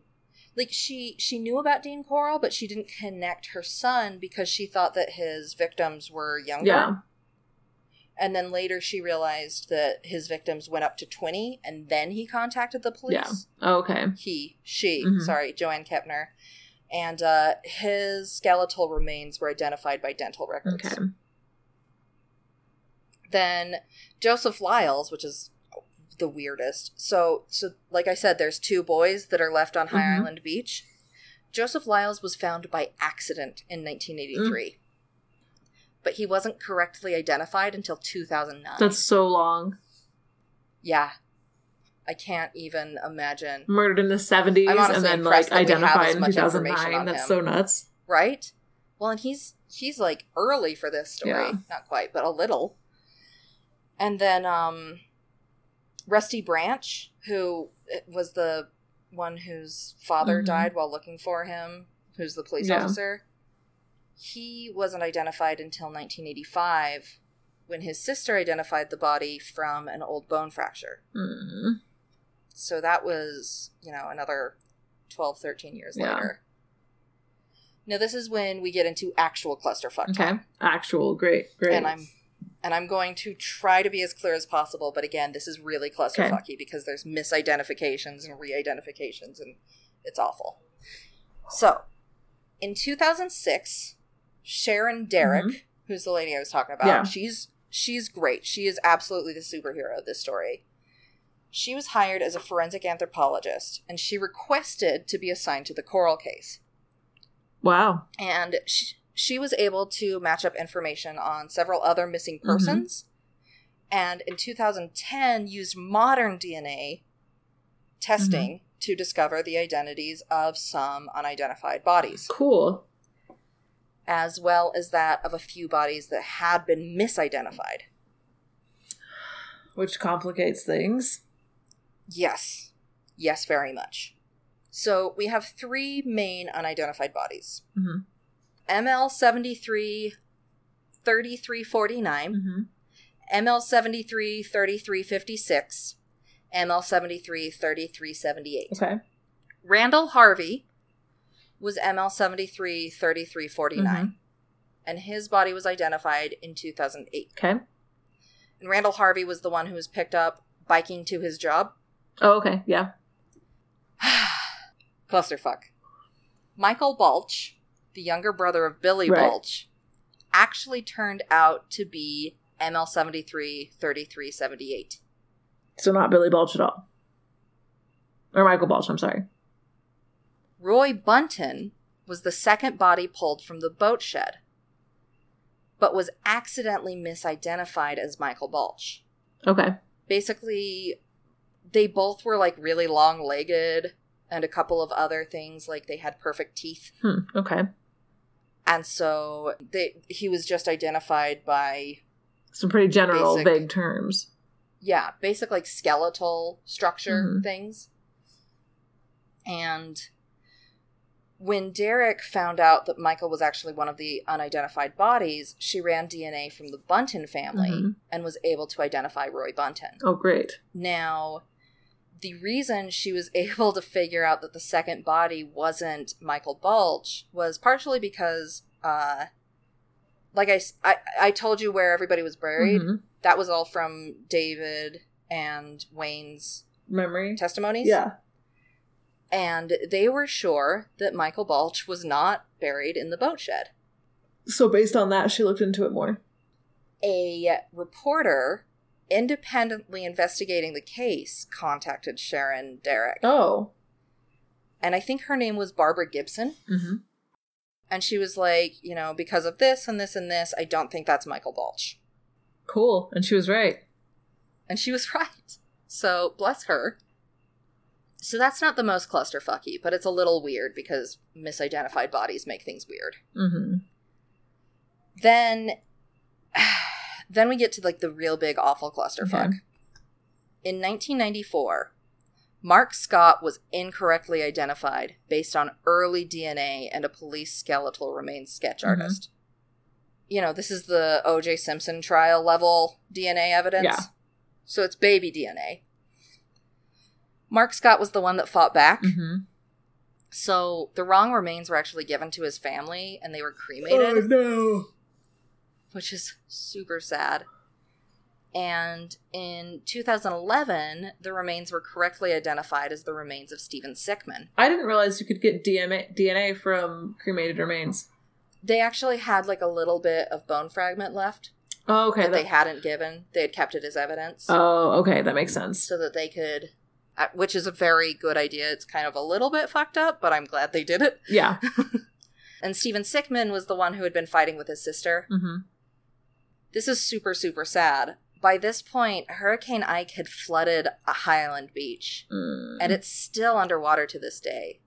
like she she knew about Dean Corll, but she didn't connect her son because she thought that his victims were younger. Yeah. And then later she realized that his victims went up to 20 and then he contacted the police. Yeah. Oh, okay. He, she, Mhm. sorry, Joanne Kepner. And uh, his skeletal remains were identified by dental records. Okay. Then Joseph Lyles, which is the weirdest. So, so like I said, there's two boys that are left on High Mhm. Island Beach. Joseph Lyles was found by accident in 1983. Mm. But he wasn't correctly identified until 2009. That's so long. Yeah. I can't even imagine. Murdered in the 70s and then like that we have identified in 2009. That's him. so nuts. Right? Well, and he's he's like early for this story. Yeah. Not quite, but a little. And then um Rusty Branch, who uh, was the one whose father Mhm. died while looking for him, who's the police Yeah. officer. He wasn't identified until 1985 when his sister identified the body from an old bone fracture. Mm. So that was, you know, another 12, 13 years Yeah. later. Now this is when we get into actual clusterfuck Okay. time. Actual. Great. Great. And I'm and I'm going to try to be as clear as possible, but again, this is really clusterfucky because there's misidentifications and re-identifications and it's awful. So, in 2006, Sharon Derrick, who's the lady I was talking about, Mm-hmm. Yeah. she's she's great. She is absolutely the superhero of this story. She was hired as a forensic anthropologist and she requested to be assigned to the Corll case wow. and she, she was able to match up information on several other missing mm-hmm. persons and in 2010 used modern dna testing mm-hmm. to discover the identities of some unidentified bodies Cool. as well as that of a few bodies that had been misidentified Which complicates things. Yes yes very much so we have three main unidentified bodies Mm-hmm. ml73 3349 Mm-hmm. ML 73 3356, ML 73 3378. Okay. Randall Harvey was ML 73 3349, Mhm. and his body was identified in 2008. Okay. And Randall Harvey was the one who was picked up biking to his job. Oh, okay. Yeah. [sighs] Clusterfuck. Michael Baulch, the younger brother of Billy Right. Baulch, actually turned out to be ML 73 3378. So not Billy Baulch at all. Or Michael Baulch, I'm sorry. Roy Bunton was the second body pulled from the boat shed, but was accidentally misidentified as Michael Baulch. Okay. Basically, they both were like really long legged and a couple of other things, like they had perfect teeth. Hmm. Okay. And so they, he was just identified by, Some pretty general, Basic. vague terms. yeah, basic like skeletal structure Mhm. things. And when Derrick found out that Michael was actually one of the unidentified bodies, she ran DNA from the Bunton family Mhm. and was able to identify Roy Bunton. Oh, great. Now, the reason she was [laughs] able to figure out that the second body wasn't Michael Baulch was partially because, uh, like i i told you where everybody was buried. Mhm. That was all from David and Wayne's Memory. testimonies. Yeah. And they were sure that Michael Baulch was not buried in the boat shed. So based on that, she looked into it more. A reporter independently investigating the case contacted Sharon Derrick. Oh. And I think her name was Barbara Gibson. Mm-hmm. And she was like, you know, because of this and this and this, I don't think that's Michael Baulch. Cool. And she was right. And she was [laughs] right. So bless her. So that's not the most clusterfucky, but it's a little weird because misidentified bodies make things weird. Mm-hmm. Then [sighs] then we get to like the real big awful clusterfuck. In 1994, Mark Scott was incorrectly identified based on early DNA and a police skeletal remains sketch Mhm. artist. You know, this is the O.J. Simpson trial level DNA evidence. Yeah. So it's baby DNA. Mark Scott was the one that fought back. Mm-hmm. So the wrong remains were actually given to his family and they were cremated Oh, no. Which is super sad. And in 2011, the remains were correctly identified as the remains of Stephen Sickman. I didn't realize you could get DNA DNA from cremated remains. They actually had like a little bit of bone fragment left Oh, okay. that they hadn't given. They had kept it as evidence oh, okay. That makes sense. so that they could, uh, which is a very good idea. It's kind of a little bit fucked up, but I'm glad they did it. Yeah. [laughs] And Stephen Sickman was the one who had been fighting with his sister. Mm-hmm. This is super, super sad. By this point, Hurricane Ike had flooded a High Island Beach. Mm. and it's still underwater to this day.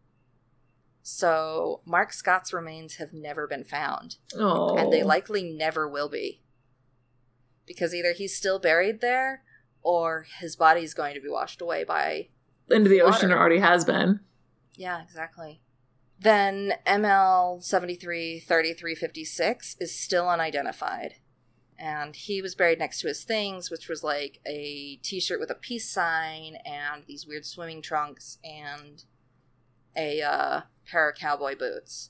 So Mark Scott's remains have never been found, oh. and they likely never will be. Because either he's still buried there, or his body's going to be washed away by. into the ocean or already has been. Yeah, exactly. Then ML 733356 is still unidentified. And he was buried next to his things, which was like a t shirt with a peace sign and these weird swimming trunks and a uh, pair of cowboy boots.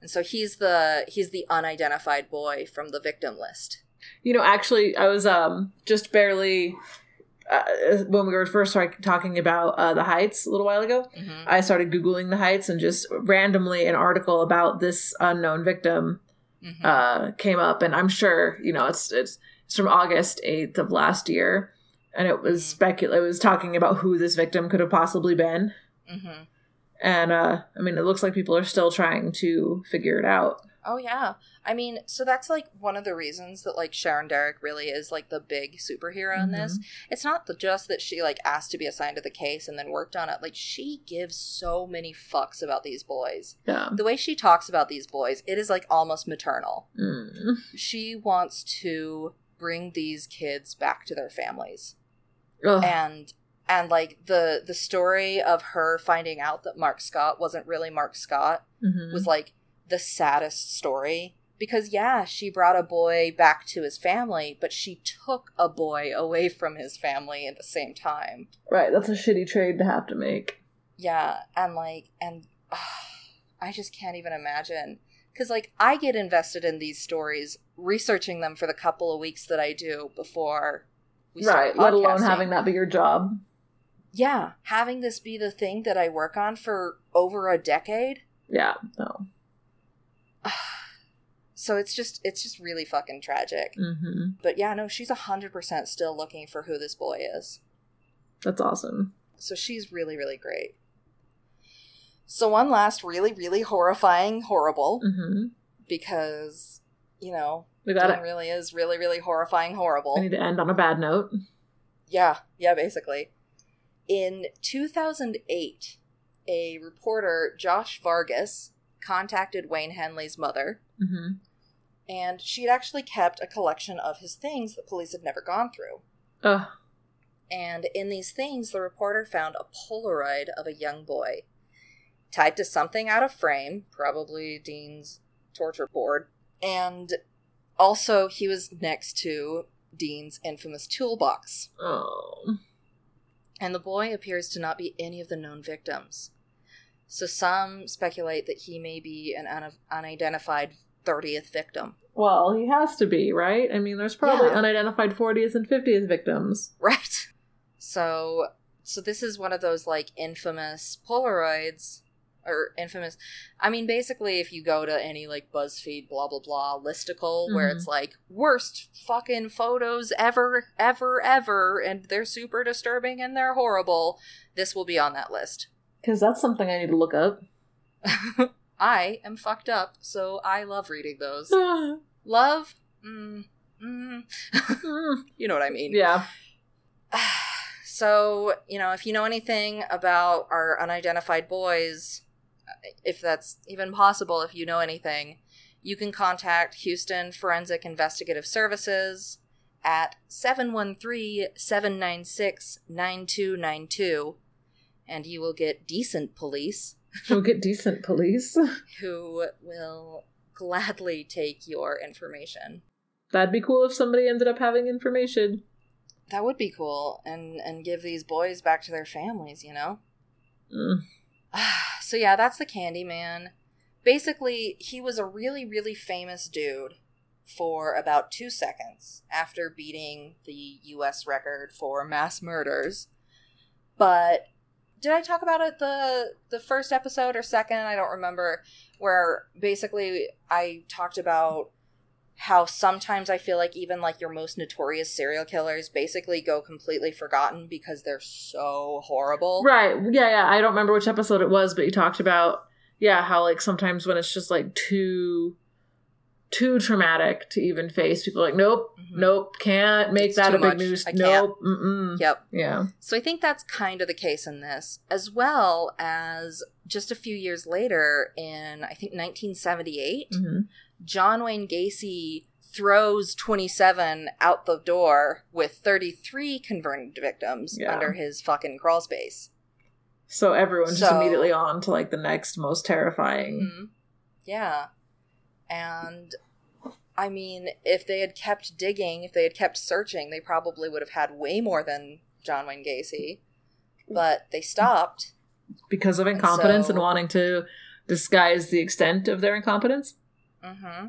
And so he's the he's the unidentified boy from the victim list. You know, actually, I was um just barely uh, when we were first talking about uh, the Heights a little while ago. Mm-hmm. I started googling the Heights and just randomly an article about this unknown victim Mm-hmm. uh, came up, and I'm sure you know it's it's it's from August eighth of last year, and it was Mhm. specul It was talking about who this victim could have possibly been, hmm and uh, I mean, it looks like people are still trying to figure it out. Oh yeah. I mean, so that's like one of the reasons that like Sharon Derrick really is like the big superhero in this. It's not the, just that she like asked to be assigned to the case and then worked on it. Like she gives so many fucks about these boys. Yeah. The way she talks about these boys, it is like almost maternal. Mm. She wants to bring these kids back to their families. Ugh. And and like the the story of her finding out that Mark Scott wasn't really Mark Scott Mhm. was like the saddest story because yeah she brought a boy back to his family but she took a boy away from his family at the same time right. That's a shitty trade to have to make. yeah and like and i just can't even imagine because like i get invested in these stories researching them for the couple of weeks that i do before we start Right. Let alone having that be your job. yeah having this be the thing that i work on for over a decade Yeah. No. [sighs] so it's just it's just really fucking tragic hmm But yeah, no, she's 100% still looking for who this boy is. That's awesome. So she's really, really great. So, one last really, really horrifying horrible, hmm because, you know, We got it. really is really, really horrifying horrible. I need to end on a bad note. Yeah, yeah, basically. In 2008, a reporter, Josh Vargas, contacted Wayne Henley's mother, hmm and she had actually kept a collection of his things that police had never gone through. Ugh. And in these things, the reporter found a Polaroid of a young boy tied to something out of frame, probably Dean's torture board. And also, he was next to Dean's infamous toolbox. Oh. And the boy appears to not be any of the known victims. So some speculate that he may be an un- unidentified 30th victim. Well, he has to be, right? I mean, there's probably Yeah. unidentified 40th and 50th victims. Right. So so this is one of those like infamous Polaroids or infamous I mean basically if you go to any like BuzzFeed blah blah blah listicle where Mhm. it's like worst fucking photos ever ever ever and they're super disturbing and they're horrible, this will be on that list. Because that's something I need to look up. [laughs] I am fucked up, so I love reading those. [sighs] Love? Mm, mm. [laughs] you know what I mean. yeah. [sighs] so, you know, if you know anything about our unidentified boys, if that's even possible, if you know anything, you can contact Houston Forensic Investigative Services at 713 796 9292, and you will get decent police You'll get decent police. [laughs] who will gladly take your information. That'd be cool if somebody ended up having information. That would be cool, and and give these boys back to their families, you know. Mm. [sighs] so yeah, that's the Candyman. Basically, he was a really really famous dude for about 2 seconds after beating the US record for mass murders. But did I talk about it the the first episode or second? I don't remember where basically I talked about how sometimes I feel like even like your most notorious serial killers basically go completely forgotten because they're so horrible. Right. Yeah, yeah. I don't remember which episode it was, but you talked about yeah, how like sometimes when it's just like too too traumatic to even face, people are like, Nope, Mhm. nope, can't make It's that a big much. news. I. Nope. Yep. Yeah. So I think that's kind of the case in this, as well as just a few years later in I think 1978, hmm John Wayne Gacy throws 27 out the door with 33 converted victims Yeah. under his fucking crawl space. So everyone's just immediately on to like the next most terrifying. Mhm. Yeah. And I mean, if they had kept digging, if they had kept searching, they probably would have had way more than John Wayne Gacy. But they stopped. Because of incompetence so- and wanting to disguise the extent of their incompetence. Mm-hmm.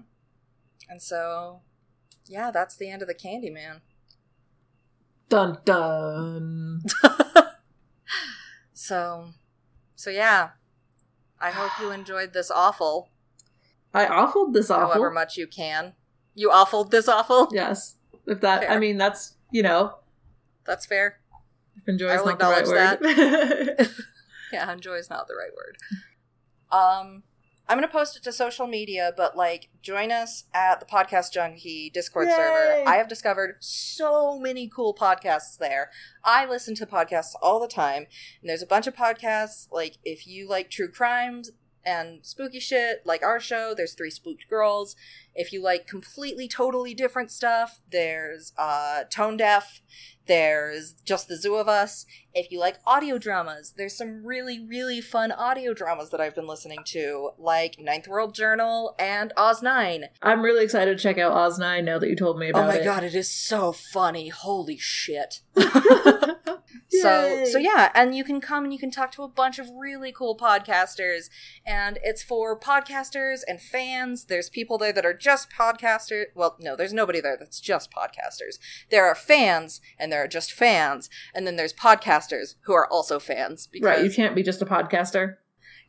And so, yeah, that's the end of the Candyman. Dun dun. [laughs] So, so yeah. I hope you enjoyed this awful, I awfuled this awful. however much you can. You awfuled this awful? Yes. If that, I mean, that's, you know, That's fair. if enjoy is not the right word. [laughs] [laughs] Yeah, enjoy is not the right word. Um, I'm gonna post it to social media, but like, join us at the Podcast Junkie Discord Yay! server. I have discovered so many cool podcasts there. I listen to podcasts all the time, and there's a bunch of podcasts. Like, if you like true crimes and spooky shit, like our show, there's Three Spooked Girls. If you like completely, totally different stuff, there's uh, Tone Deaf. There's Just the Zoo of Us. If you like audio dramas, there's some really, really fun audio dramas that I've been listening to, like Ninth World Journal and Oz 9. I'm really excited to check out Oz 9 now that you told me about it. Oh my it. god, it is so funny. Holy shit. [laughs] [laughs] So so yeah, and you can come and you can talk to a bunch of really cool podcasters and it's for podcasters and fans. There's people there that are just podcasters. Well, no, there's nobody there that's just podcasters. There are fans and there are just fans, and then there's podcasters who are also fans because Right, you can't be just a podcaster.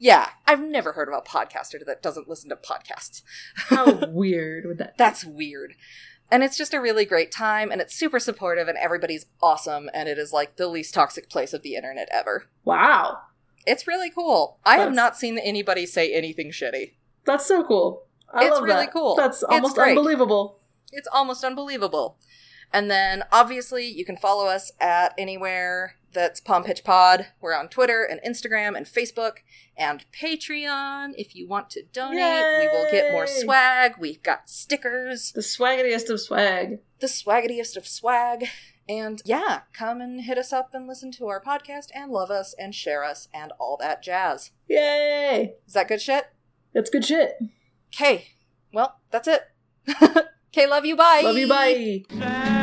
yeah, I've never heard of a podcaster that doesn't listen to podcasts. How [laughs] weird would that That's weird. And it's just a really great time, and it's super supportive, and everybody's awesome, and it is like the least toxic place of the internet ever. Wow. It's really cool. I have not seen anybody say anything shitty. That's so cool. I It's really that. cool. That's almost unbelievable. It's almost unbelievable. And then obviously you can follow us at anywhere that's Palm Pitch Pod. We're on Twitter and Instagram and Facebook and Patreon. If you want to donate, we will get more swag. We've got stickers, The swaggiest of swag. the swaggiest of swag. And yeah, come and hit us up and listen to our podcast and love us and share us and all that jazz. Yay! Is that good shit? That's good shit. Okay. Well, that's it. [laughs] Okay, love you. Bye. Love you. Bye. Sad